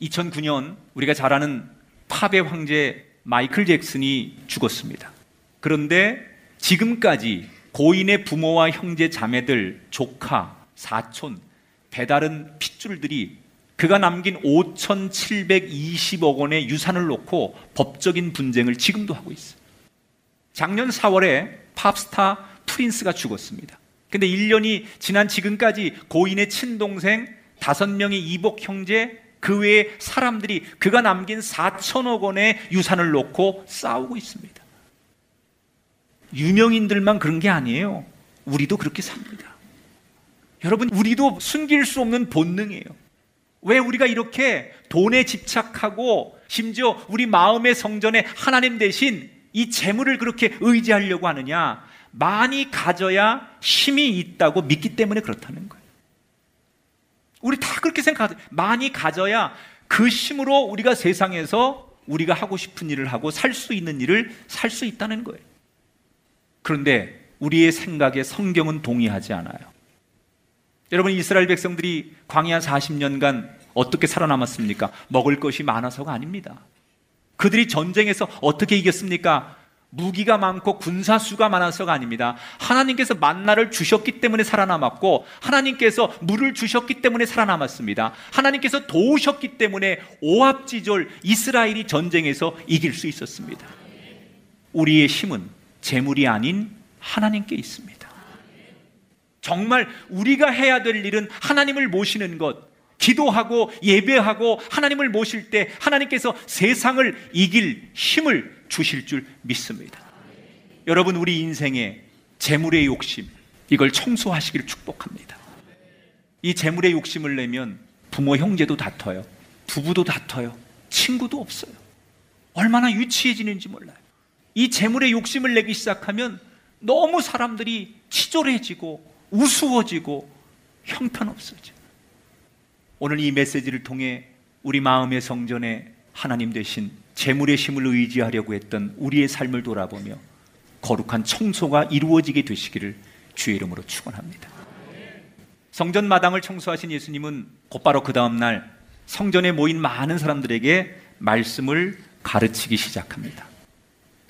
2009년 우리가 잘 아는 팝의 황제 마이클 잭슨이 죽었습니다. 그런데 지금까지 고인의 부모와 형제 자매들, 조카, 사촌, 배다른 핏줄들이 그가 남긴 5,720억 원의 유산을 놓고 법적인 분쟁을 지금도 하고 있어요. 작년 4월에 팝스타 프린스가 죽었습니다. 근데 1년이 지난 지금까지 고인의 친동생 5명의 이복 형제 그 외에 사람들이 그가 남긴 4천억 원의 유산을 놓고 싸우고 있습니다. 유명인들만 그런 게 아니에요. 우리도 그렇게 삽니다. 여러분, 우리도 숨길 수 없는 본능이에요. 왜 우리가 이렇게 돈에 집착하고 심지어 우리 마음의 성전에 하나님 대신 이 재물을 그렇게 의지하려고 하느냐? 많이 가져야 힘이 있다고 믿기 때문에 그렇다는 거예요. 우리 다 그렇게 생각하죠. 많이 가져야 그 힘으로 우리가 세상에서 우리가 하고 싶은 일을 하고 살 수 있는 일을 살 수 있다는 거예요. 그런데 우리의 생각에 성경은 동의하지 않아요. 여러분 이스라엘 백성들이 광야 40년간 어떻게 살아남았습니까? 먹을 것이 많아서가 아닙니다. 그들이 전쟁에서 어떻게 이겼습니까? 무기가 많고 군사수가 많아서가 아닙니다. 하나님께서 만나를 주셨기 때문에 살아남았고, 하나님께서 물을 주셨기 때문에 살아남았습니다. 하나님께서 도우셨기 때문에 오합지졸 이스라엘이 전쟁에서 이길 수 있었습니다. 우리의 힘은 재물이 아닌 하나님께 있습니다. 정말 우리가 해야 될 일은 하나님을 모시는 것, 기도하고 예배하고 하나님을 모실 때 하나님께서 세상을 이길 힘을 주실 줄 믿습니다. 여러분 우리 인생에 재물의 욕심 이걸 청소하시기를 축복합니다. 이 재물의 욕심을 내면 부모 형제도 다퉈요. 부부도 다퉈요. 친구도 없어요. 얼마나 유치해지는지 몰라요. 이 재물의 욕심을 내기 시작하면 너무 사람들이 치졸해지고 우스워지고 형편없어져. 오늘 이 메시지를 통해 우리 마음의 성전에 하나님 대신 재물의 힘을 의지하려고 했던 우리의 삶을 돌아보며 거룩한 청소가 이루어지게 되시기를 주의 이름으로 축원합니다. 성전 마당을 청소하신 예수님은 곧바로 그 다음 날 성전에 모인 많은 사람들에게 말씀을 가르치기 시작합니다.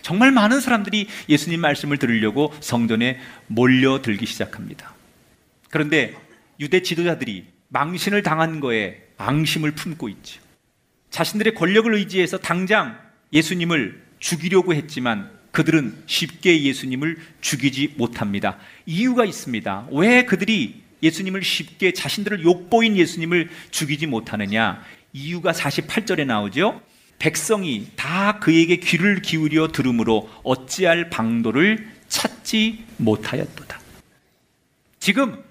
정말 많은 사람들이 예수님 말씀을 들으려고 성전에 몰려들기 시작합니다. 그런데 유대 지도자들이 망신을 당한 거에 앙심을 품고 있죠. 자신들의 권력을 의지해서 당장 예수님을 죽이려고 했지만 그들은 쉽게 예수님을 죽이지 못합니다. 이유가 있습니다. 왜 그들이 예수님을 쉽게 자신들을 욕보인 예수님을 죽이지 못하느냐? 이유가 48절에 나오죠. 백성이 다 그에게 귀를 기울여 들으므로 어찌할 방도를 찾지 못하였도다. 지금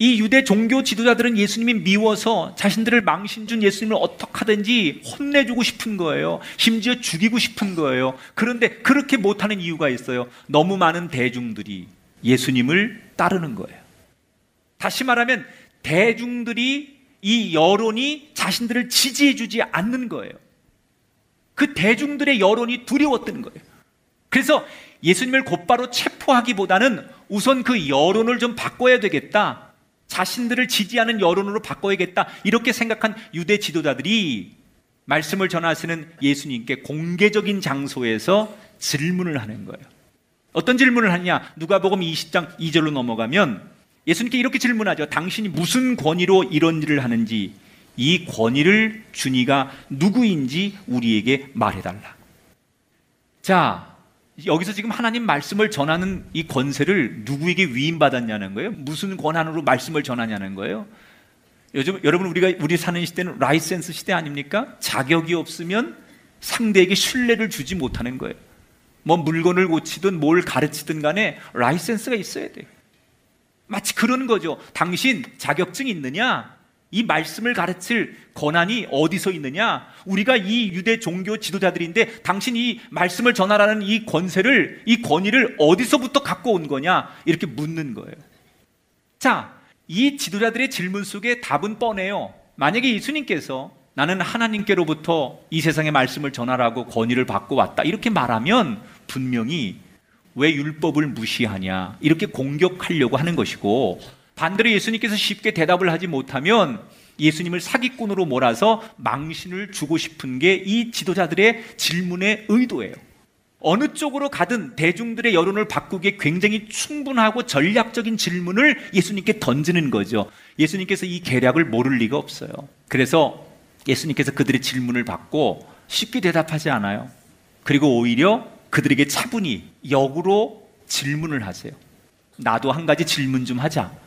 이 유대 종교 지도자들은 예수님이 미워서 자신들을 망신 준 예수님을 어떻게 하든지 혼내주고 싶은 거예요. 심지어 죽이고 싶은 거예요. 그런데 그렇게 못하는 이유가 있어요. 너무 많은 대중들이 예수님을 따르는 거예요. 다시 말하면 대중들이 이 여론이 자신들을 지지해주지 않는 거예요. 그 대중들의 여론이 두려웠던 거예요. 그래서 예수님을 곧바로 체포하기보다는 우선 그 여론을 좀 바꿔야 되겠다. 자신들을 지지하는 여론으로 바꿔야겠다. 이렇게 생각한 유대 지도자들이 말씀을 전하시는 예수님께 공개적인 장소에서 질문을 하는 거예요. 어떤 질문을 하냐? 누가복음 20장 2절로 넘어가면 예수님께 이렇게 질문하죠. 당신이 무슨 권위로 이런 일을 하는지 이 권위를 준 이가 누구인지 우리에게 말해달라. 자, 여기서 지금 하나님 말씀을 전하는 이 권세를 누구에게 위임받았냐는 거예요? 무슨 권한으로 말씀을 전하냐는 거예요? 요즘 여러분 우리가 우리 사는 시대는 라이센스 시대 아닙니까? 자격이 없으면 상대에게 신뢰를 주지 못하는 거예요. 뭐 물건을 고치든 뭘 가르치든 간에 라이센스가 있어야 돼요. 마치 그런 거죠. 당신 자격증 있느냐? 이 말씀을 가르칠 권한이 어디서 있느냐? 우리가 이 유대 종교 지도자들인데 당신 이 말씀을 전하라는 이 권세를, 이 권위를 어디서부터 갖고 온 거냐? 이렇게 묻는 거예요. 자, 이 지도자들의 질문 속에 답은 뻔해요. 만약에 예수님께서 나는 하나님께로부터 이 세상의 말씀을 전하라고 권위를 받고 왔다. 이렇게 말하면 분명히 왜 율법을 무시하냐? 이렇게 공격하려고 하는 것이고 반대로 예수님께서 쉽게 대답을 하지 못하면 예수님을 사기꾼으로 몰아서 망신을 주고 싶은 게 이 지도자들의 질문의 의도예요. 어느 쪽으로 가든 대중들의 여론을 바꾸기에 굉장히 충분하고 전략적인 질문을 예수님께 던지는 거죠. 예수님께서 이 계략을 모를 리가 없어요. 그래서 예수님께서 그들의 질문을 받고 쉽게 대답하지 않아요. 그리고 오히려 그들에게 차분히 역으로 질문을 하세요. 나도 한 가지 질문 좀 하자.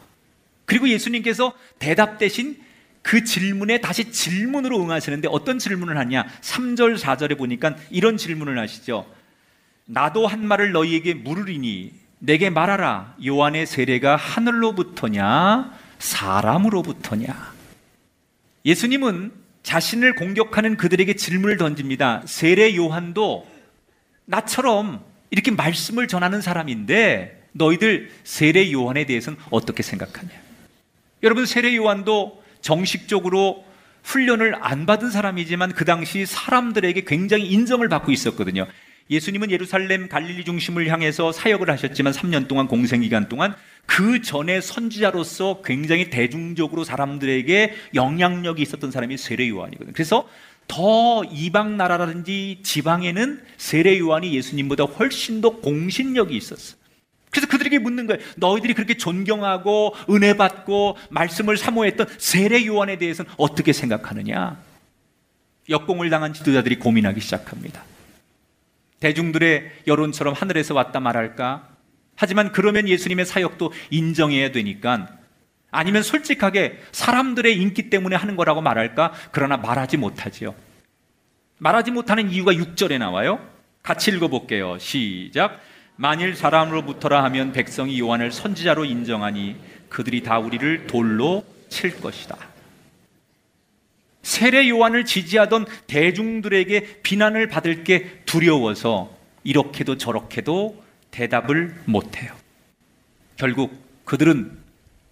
그리고 예수님께서 대답 대신 그 질문에 다시 질문으로 응하시는데 어떤 질문을 하냐? 3절, 4절에 보니까 이런 질문을 하시죠. 나도 한 말을 너희에게 물으리니 내게 말하라. 요한의 세례가 하늘로부터냐? 사람으로부터냐? 예수님은 자신을 공격하는 그들에게 질문을 던집니다. 세례 요한도 나처럼 이렇게 말씀을 전하는 사람인데 너희들 세례 요한에 대해서는 어떻게 생각하냐? 여러분 세례 요한도 정식적으로 훈련을 안 받은 사람이지만 그 당시 사람들에게 굉장히 인정을 받고 있었거든요. 예수님은 예루살렘 갈릴리 중심을 향해서 사역을 하셨지만 3년 동안 공생 기간 동안 그 전에 선지자로서 굉장히 대중적으로 사람들에게 영향력이 있었던 사람이 세례 요한이거든요. 그래서 더 이방 나라라든지 지방에는 세례 요한이 예수님보다 훨씬 더 공신력이 있었어. 그래서 그들에게 묻는 거예요. 너희들이 그렇게 존경하고 은혜 받고 말씀을 사모했던 세례 요한에 대해서는 어떻게 생각하느냐? 역공을 당한 지도자들이 고민하기 시작합니다. 대중들의 여론처럼 하늘에서 왔다 말할까? 하지만 그러면 예수님의 사역도 인정해야 되니까 아니면 솔직하게 사람들의 인기 때문에 하는 거라고 말할까? 그러나 말하지 못하지요. 말하지 못하는 이유가 6절에 나와요. 같이 읽어볼게요. 시작. 만일 사람으로부터라 하면 백성이 요한을 선지자로 인정하니 그들이 다 우리를 돌로 칠 것이다. 세례 요한을 지지하던 대중들에게 비난을 받을 게 두려워서 이렇게도 저렇게도 대답을 못해요. 결국 그들은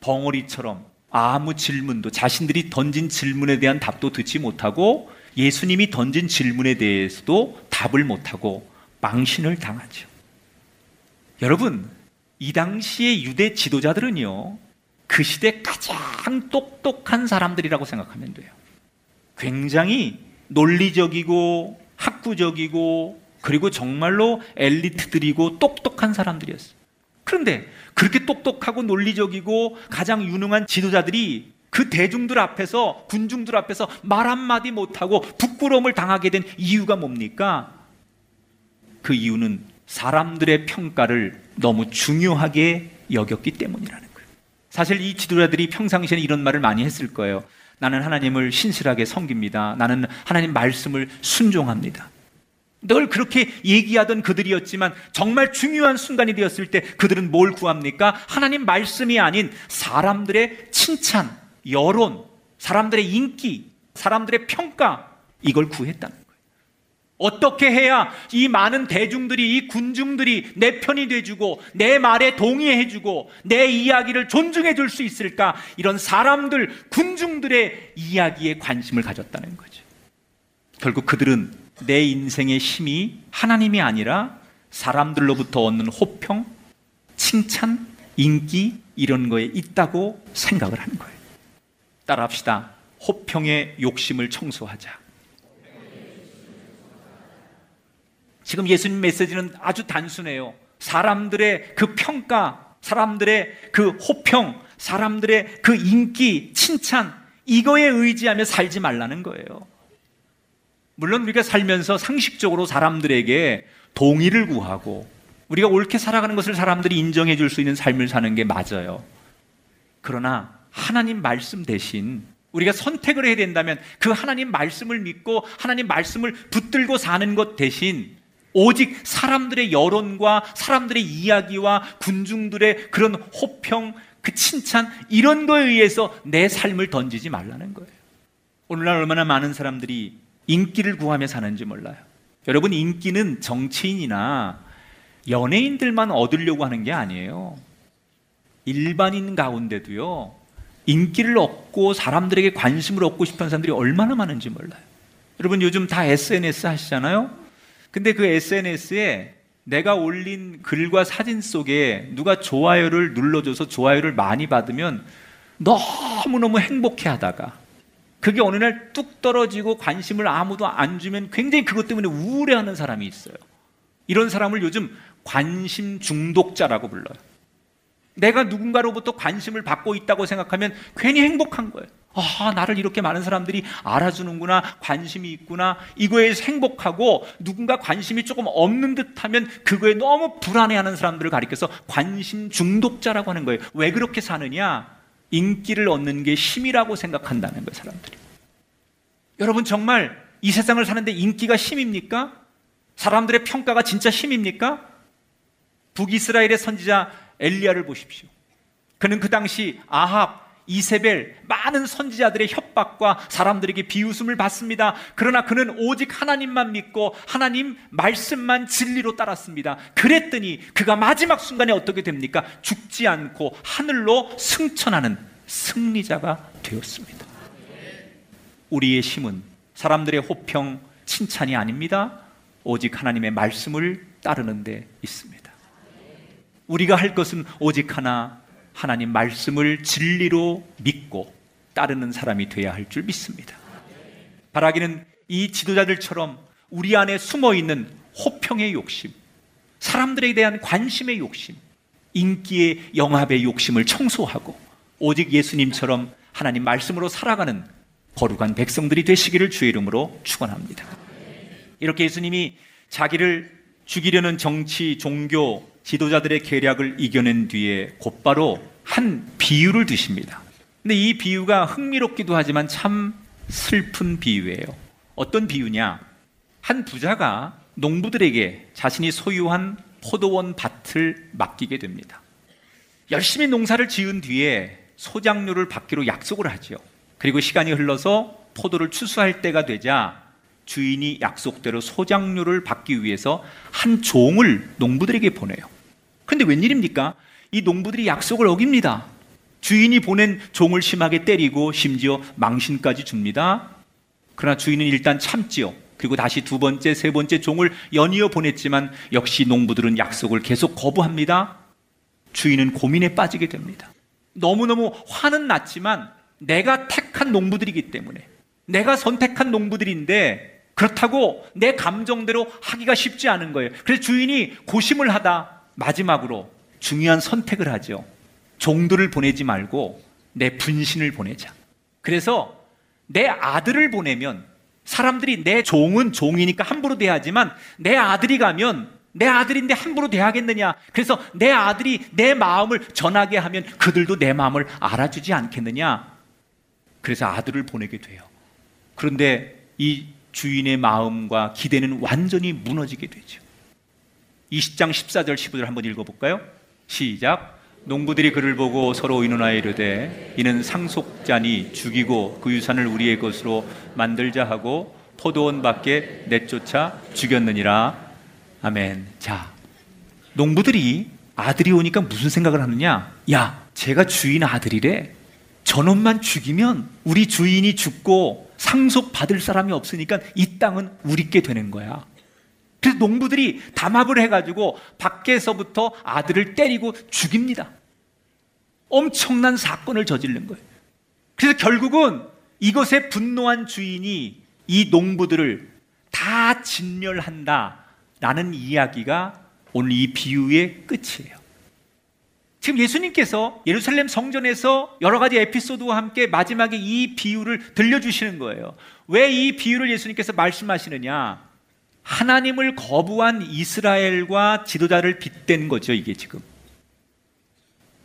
벙어리처럼 아무 질문도 자신들이 던진 질문에 대한 답도 듣지 못하고 예수님이 던진 질문에 대해서도 답을 못하고 망신을 당하죠. 여러분, 이 당시의 유대 지도자들은요, 그 시대 가장 똑똑한 사람들이라고 생각하면 돼요. 굉장히 논리적이고 학구적이고 그리고 정말로 엘리트들이고 똑똑한 사람들이었어요. 그런데 그렇게 똑똑하고 논리적이고 가장 유능한 지도자들이 그 대중들 앞에서 군중들 앞에서 말 한마디 못하고 부끄러움을 당하게 된 이유가 뭡니까? 그 이유는 사람들의 평가를 너무 중요하게 여겼기 때문이라는 거예요. 사실 이 지도자들이 평상시에 이런 말을 많이 했을 거예요. 나는 하나님을 신실하게 섬깁니다. 나는 하나님 말씀을 순종합니다. 늘 그렇게 얘기하던 그들이었지만 정말 중요한 순간이 되었을 때 그들은 뭘 구합니까? 하나님 말씀이 아닌 사람들의 칭찬, 여론, 사람들의 인기, 사람들의 평가 이걸 구했다는. 어떻게 해야 이 많은 대중들이 이 군중들이 내 편이 돼주고 내 말에 동의해주고 내 이야기를 존중해줄 수 있을까? 이런 사람들 군중들의 이야기에 관심을 가졌다는 거죠. 결국 그들은 내 인생의 힘이 하나님이 아니라 사람들로부터 얻는 호평, 칭찬, 인기 이런 거에 있다고 생각을 하는 거예요. 따라합시다. 호평의 욕심을 청소하자. 지금 예수님 메시지는 아주 단순해요. 사람들의 그 평가, 사람들의 그 호평, 사람들의 그 인기, 칭찬, 이거에 의지하며 살지 말라는 거예요. 물론 우리가 살면서 상식적으로 사람들에게 동의를 구하고 우리가 옳게 살아가는 것을 사람들이 인정해 줄 수 있는 삶을 사는 게 맞아요. 그러나 하나님 말씀 대신 우리가 선택을 해야 된다면 그 하나님 말씀을 믿고 하나님 말씀을 붙들고 사는 것 대신 오직 사람들의 여론과 사람들의 이야기와 군중들의 그런 호평, 그 칭찬 이런 거에 의해서 내 삶을 던지지 말라는 거예요. 오늘날 얼마나 많은 사람들이 인기를 구하며 사는지 몰라요. 여러분, 인기는 정치인이나 연예인들만 얻으려고 하는 게 아니에요. 일반인 가운데도요, 인기를 얻고 사람들에게 관심을 얻고 싶은 사람들이 얼마나 많은지 몰라요. 여러분, 요즘 다 SNS 하시잖아요? 근데 그 SNS에 내가 올린 글과 사진 속에 누가 좋아요를 눌러줘서 좋아요를 많이 받으면 너무너무 행복해 하다가 그게 어느 날 뚝 떨어지고 관심을 아무도 안 주면 굉장히 그것 때문에 우울해 하는 사람이 있어요. 이런 사람을 요즘 관심 중독자라고 불러요. 내가 누군가로부터 관심을 받고 있다고 생각하면 괜히 행복한 거예요. 아, 나를 이렇게 많은 사람들이 알아주는구나, 관심이 있구나, 이거에 행복하고 누군가 관심이 조금 없는 듯 하면 그거에 너무 불안해하는 사람들을 가리켜서 관심 중독자라고 하는 거예요. 왜 그렇게 사느냐? 인기를 얻는 게 힘이라고 생각한다는 거예요, 사람들이. 여러분, 정말 이 세상을 사는데 인기가 힘입니까? 사람들의 평가가 진짜 힘입니까? 북이스라엘의 선지자 엘리야를 보십시오. 그는 그 당시 아합, 이세벨, 많은 선지자들의 협박과 사람들에게 비웃음을 받습니다. 그러나 그는 오직 하나님만 믿고 하나님 말씀만 진리로 따랐습니다. 그랬더니 그가 마지막 순간에 어떻게 됩니까? 죽지 않고 하늘로 승천하는 승리자가 되었습니다. 우리의 힘은 사람들의 호평, 칭찬이 아닙니다. 오직 하나님의 말씀을 따르는 데 있습니다. 우리가 할 것은 오직 하나 하나님 말씀을 진리로 믿고 따르는 사람이 되어야 할 줄 믿습니다. 바라기는 이 지도자들처럼 우리 안에 숨어 있는 호평의 욕심, 사람들에 대한 관심의 욕심, 인기의 영합의 욕심을 청소하고 오직 예수님처럼 하나님 말씀으로 살아가는 거룩한 백성들이 되시기를 주의 이름으로 축원합니다. 이렇게 예수님이 자기를 죽이려는 정치, 종교, 지도자들의 계략을 이겨낸 뒤에 곧바로 한 비유를 드십니다. 근데 이 비유가 흥미롭기도 하지만 참 슬픈 비유예요. 어떤 비유냐? 한 부자가 농부들에게 자신이 소유한 포도원 밭을 맡기게 됩니다. 열심히 농사를 지은 뒤에 소장료를 받기로 약속을 하죠. 그리고 시간이 흘러서 포도를 추수할 때가 되자 주인이 약속대로 소장료를 받기 위해서 한 종을 농부들에게 보내요. 근데 웬일입니까? 이 농부들이 약속을 어깁니다. 주인이 보낸 종을 심하게 때리고 심지어 망신까지 줍니다. 그러나 주인은 일단 참지요. 그리고 다시 두 번째, 세 번째 종을 연이어 보냈지만 역시 농부들은 약속을 계속 거부합니다. 주인은 고민에 빠지게 됩니다. 너무너무 화는 났지만 내가 택한 농부들이기 때문에 내가 선택한 농부들인데 그렇다고 내 감정대로 하기가 쉽지 않은 거예요. 그래서 주인이 고심을 하다 마지막으로 중요한 선택을 하죠. 종들을 보내지 말고 내 분신을 보내자. 그래서 내 아들을 보내면 사람들이 내 종은 종이니까 함부로 대하지만 내 아들이 가면 내 아들인데 함부로 대하겠느냐. 그래서 내 아들이 내 마음을 전하게 하면 그들도 내 마음을 알아주지 않겠느냐. 그래서 아들을 보내게 돼요. 그런데 이 주인의 마음과 기대는 완전히 무너지게 되죠. 20장 14절 15절 한번 읽어볼까요? 시작. 농부들이 그를 보고 서로 의논하여 이르되 이는 상속자니 죽이고 그 유산을 우리의 것으로 만들자 하고 포도원 밖에 내쫓아 죽였느니라. 아멘. 자, 농부들이 아들이 오니까 무슨 생각을 하느냐? 야, 제가 주인 아들이래. 저놈만 죽이면 우리 주인이 죽고 상속 받을 사람이 없으니까 이 땅은 우리께 되는 거야. 그래서 농부들이 담합을 해가지고 밖에서부터 아들을 때리고 죽입니다. 엄청난 사건을 저지른 거예요. 그래서 결국은 이것에 분노한 주인이 이 농부들을 다 진멸한다. 라는 이야기가 오늘 이 비유의 끝이에요. 지금 예수님께서 예루살렘 성전에서 여러 가지 에피소드와 함께 마지막에 이 비유를 들려주시는 거예요. 왜 이 비유를 예수님께서 말씀하시느냐? 하나님을 거부한 이스라엘과 지도자를 빗댄 거죠, 이게 지금.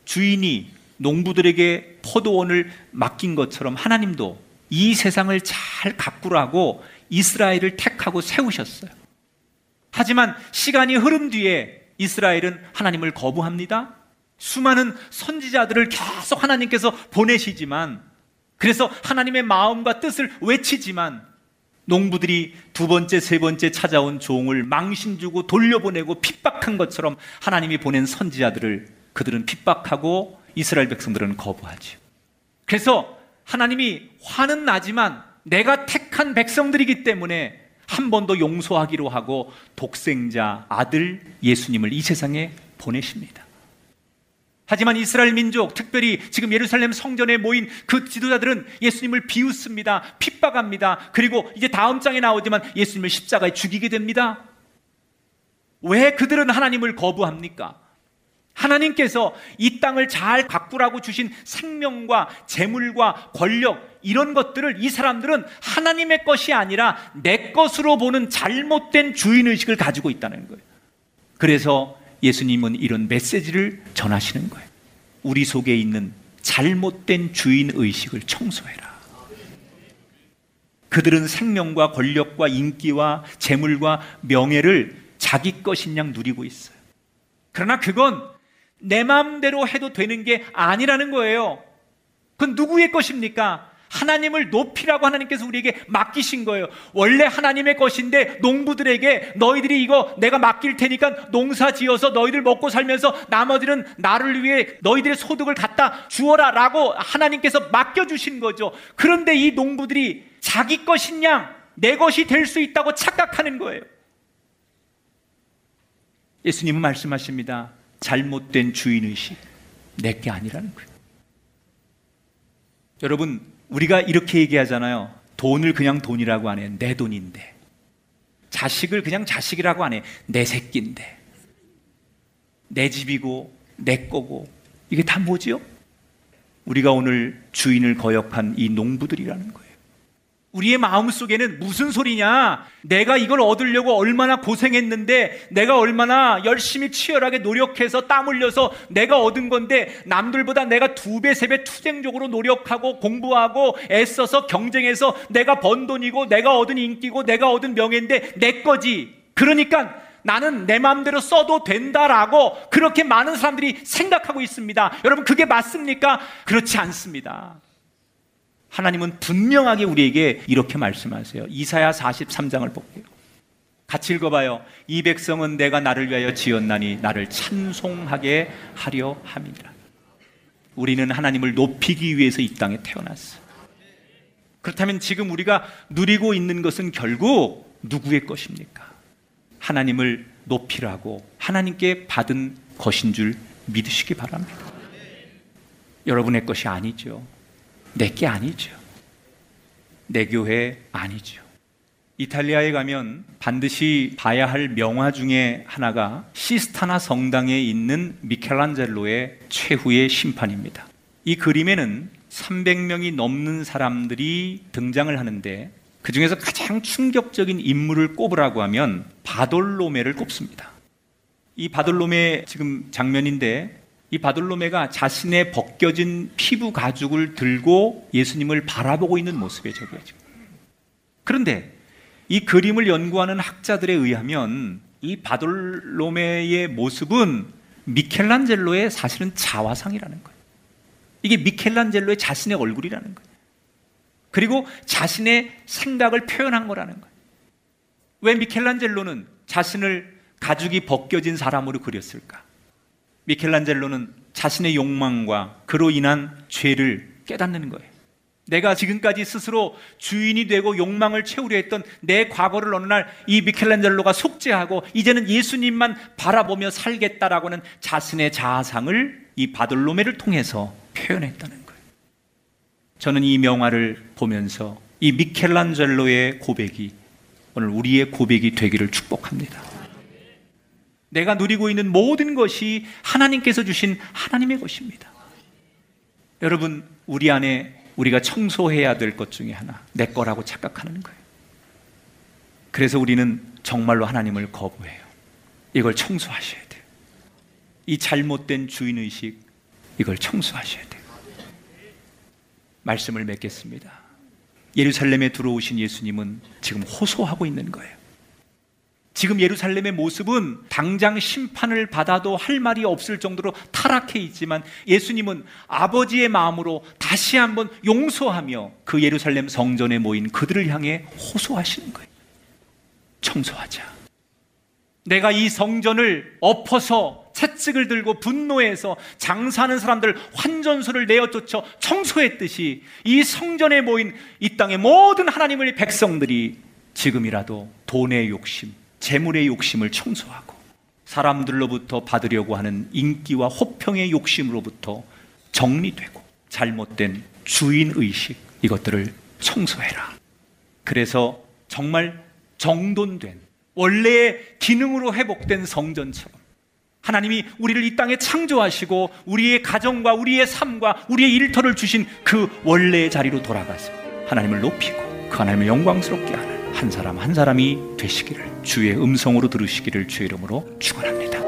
주인이 농부들에게 포도원을 맡긴 것처럼 하나님도 이 세상을 잘 가꾸라고 이스라엘을 택하고 세우셨어요. 하지만 시간이 흐른 뒤에 이스라엘은 하나님을 거부합니다. 수많은 선지자들을 계속 하나님께서 보내시지만 그래서 하나님의 마음과 뜻을 외치지만 농부들이 두 번째, 세 번째 찾아온 종을 망신 주고 돌려보내고 핍박한 것처럼 하나님이 보낸 선지자들을 그들은 핍박하고 이스라엘 백성들은 거부하죠. 그래서 하나님이 화는 나지만 내가 택한 백성들이기 때문에 한 번 더 용서하기로 하고 독생자 아들 예수님을 이 세상에 보내십니다. 하지만 이스라엘 민족, 특별히 지금 예루살렘 성전에 모인 그 지도자들은 예수님을 비웃습니다. 핍박합니다. 그리고 이제 다음 장에 나오지만 예수님을 십자가에 죽이게 됩니다. 왜 그들은 하나님을 거부합니까? 하나님께서 이 땅을 잘 가꾸라고 주신 생명과 재물과 권력 이런 것들을 이 사람들은 하나님의 것이 아니라 내 것으로 보는 잘못된 주인 의식을 가지고 있다는 거예요. 그래서 예수님은 이런 메시지를 전하시는 거예요. 우리 속에 있는 잘못된 주인 의식을 청소해라. 그들은 생명과 권력과 인기와 재물과 명예를 자기 것인 양 누리고 있어요. 그러나 그건 내 마음대로 해도 되는 게 아니라는 거예요. 그건 누구의 것입니까? 하나님을 높이라고 하나님께서 우리에게 맡기신 거예요. 원래 하나님의 것인데 농부들에게 너희들이 이거 내가 맡길 테니까 농사 지어서 너희들 먹고 살면서 나머지는 나를 위해 너희들의 소득을 갖다 주어라 라고 하나님께서 맡겨주신 거죠. 그런데 이 농부들이 자기 것인 양, 내 것이 될 수 있다고 착각하는 거예요. 예수님은 말씀하십니다. 잘못된 주인의식, 내게 아니라는 거예요. 여러분, 우리가 이렇게 얘기하잖아요. 돈을 그냥 돈이라고 안 해. 내 돈인데. 자식을 그냥 자식이라고 안 해. 내 새끼인데. 내 집이고, 내 거고. 이게 다 뭐지요? 우리가 오늘 주인을 거역한 이 농부들이라는 거예요. 우리의 마음 속에는 무슨 소리냐? 내가 이걸 얻으려고 얼마나 고생했는데, 내가 얼마나 열심히 치열하게 노력해서 땀 흘려서 내가 얻은 건데, 남들보다 내가 두 배, 세 배 투쟁적으로 노력하고 공부하고 애써서 경쟁해서 내가 번 돈이고, 내가 얻은 인기고, 내가 얻은 명예인데, 내 거지. 그러니까 나는 내 마음대로 써도 된다라고 그렇게 많은 사람들이 생각하고 있습니다. 여러분, 그게 맞습니까? 그렇지 않습니다. 하나님은 분명하게 우리에게 이렇게 말씀하세요. 이사야 43장을 볼게요. 같이 읽어봐요. 이 백성은 내가 나를 위하여 지었나니 나를 찬송하게 하려 함이라. 우리는 하나님을 높이기 위해서 이 땅에 태어났어. 그렇다면 지금 우리가 누리고 있는 것은 결국 누구의 것입니까? 하나님을 높이라고 하나님께 받은 것인 줄 믿으시기 바랍니다. 여러분의 것이 아니죠. 내게 아니죠. 내 교회 아니죠. 이탈리아에 가면 반드시 봐야 할 명화 중에 하나가 시스타나 성당에 있는 미켈란젤로의 최후의 심판입니다. 이 그림에는 300명이 넘는 사람들이 등장을 하는데 그 중에서 가장 충격적인 인물을 꼽으라고 하면 바돌로메를 꼽습니다. 이 바돌로메 지금 장면인데 이 바돌로메가 자신의 벗겨진 피부 가죽을 들고 예수님을 바라보고 있는 모습에 지금. 그런데 이 그림을 연구하는 학자들에 의하면 이 바돌로메의 모습은 미켈란젤로의 사실은 자화상이라는 거예요. 이게 미켈란젤로의 자신의 얼굴이라는 거예요. 그리고 자신의 생각을 표현한 거라는 거예요. 왜 미켈란젤로는 자신을 가죽이 벗겨진 사람으로 그렸을까? 미켈란젤로는 자신의 욕망과 그로 인한 죄를 깨닫는 거예요. 내가 지금까지 스스로 주인이 되고 욕망을 채우려 했던 내 과거를 어느 날 이 미켈란젤로가 속죄하고 이제는 예수님만 바라보며 살겠다라고 는 자신의 자아상을 이 바돌로메를 통해서 표현했다는 거예요. 저는 이 명화를 보면서 이 미켈란젤로의 고백이 오늘 우리의 고백이 되기를 축복합니다. 내가 누리고 있는 모든 것이 하나님께서 주신 하나님의 것입니다. 여러분, 우리 안에 우리가 청소해야 될 것 중에 하나, 내 거라고 착각하는 거예요. 그래서 우리는 정말로 하나님을 거부해요. 이걸 청소하셔야 돼요. 이 잘못된 주인의식, 이걸 청소하셔야 돼요. 말씀을 맺겠습니다. 예루살렘에 들어오신 예수님은 지금 호소하고 있는 거예요. 지금 예루살렘의 모습은 당장 심판을 받아도 할 말이 없을 정도로 타락해 있지만 예수님은 아버지의 마음으로 다시 한번 용서하며 그 예루살렘 성전에 모인 그들을 향해 호소하시는 거예요. 청소하자. 내가 이 성전을 엎어서 채찍을 들고 분노해서 장사하는 사람들 환전소를 내어 쫓아 청소했듯이 이 성전에 모인 이 땅의 모든 하나님의 백성들이 지금이라도 돈의 욕심, 재물의 욕심을 청소하고 사람들로부터 받으려고 하는 인기와 호평의 욕심으로부터 정리되고 잘못된 주인 의식 이것들을 청소해라. 그래서 정말 정돈된 원래의 기능으로 회복된 성전처럼 하나님이 우리를 이 땅에 창조하시고 우리의 가정과 우리의 삶과 우리의 일터를 주신 그 원래의 자리로 돌아가서 하나님을 높이고 그 하나님을 영광스럽게 하는 한 사람 한 사람이 되시기를 주의 음성으로 들으시기를 주의 이름으로 축원합니다.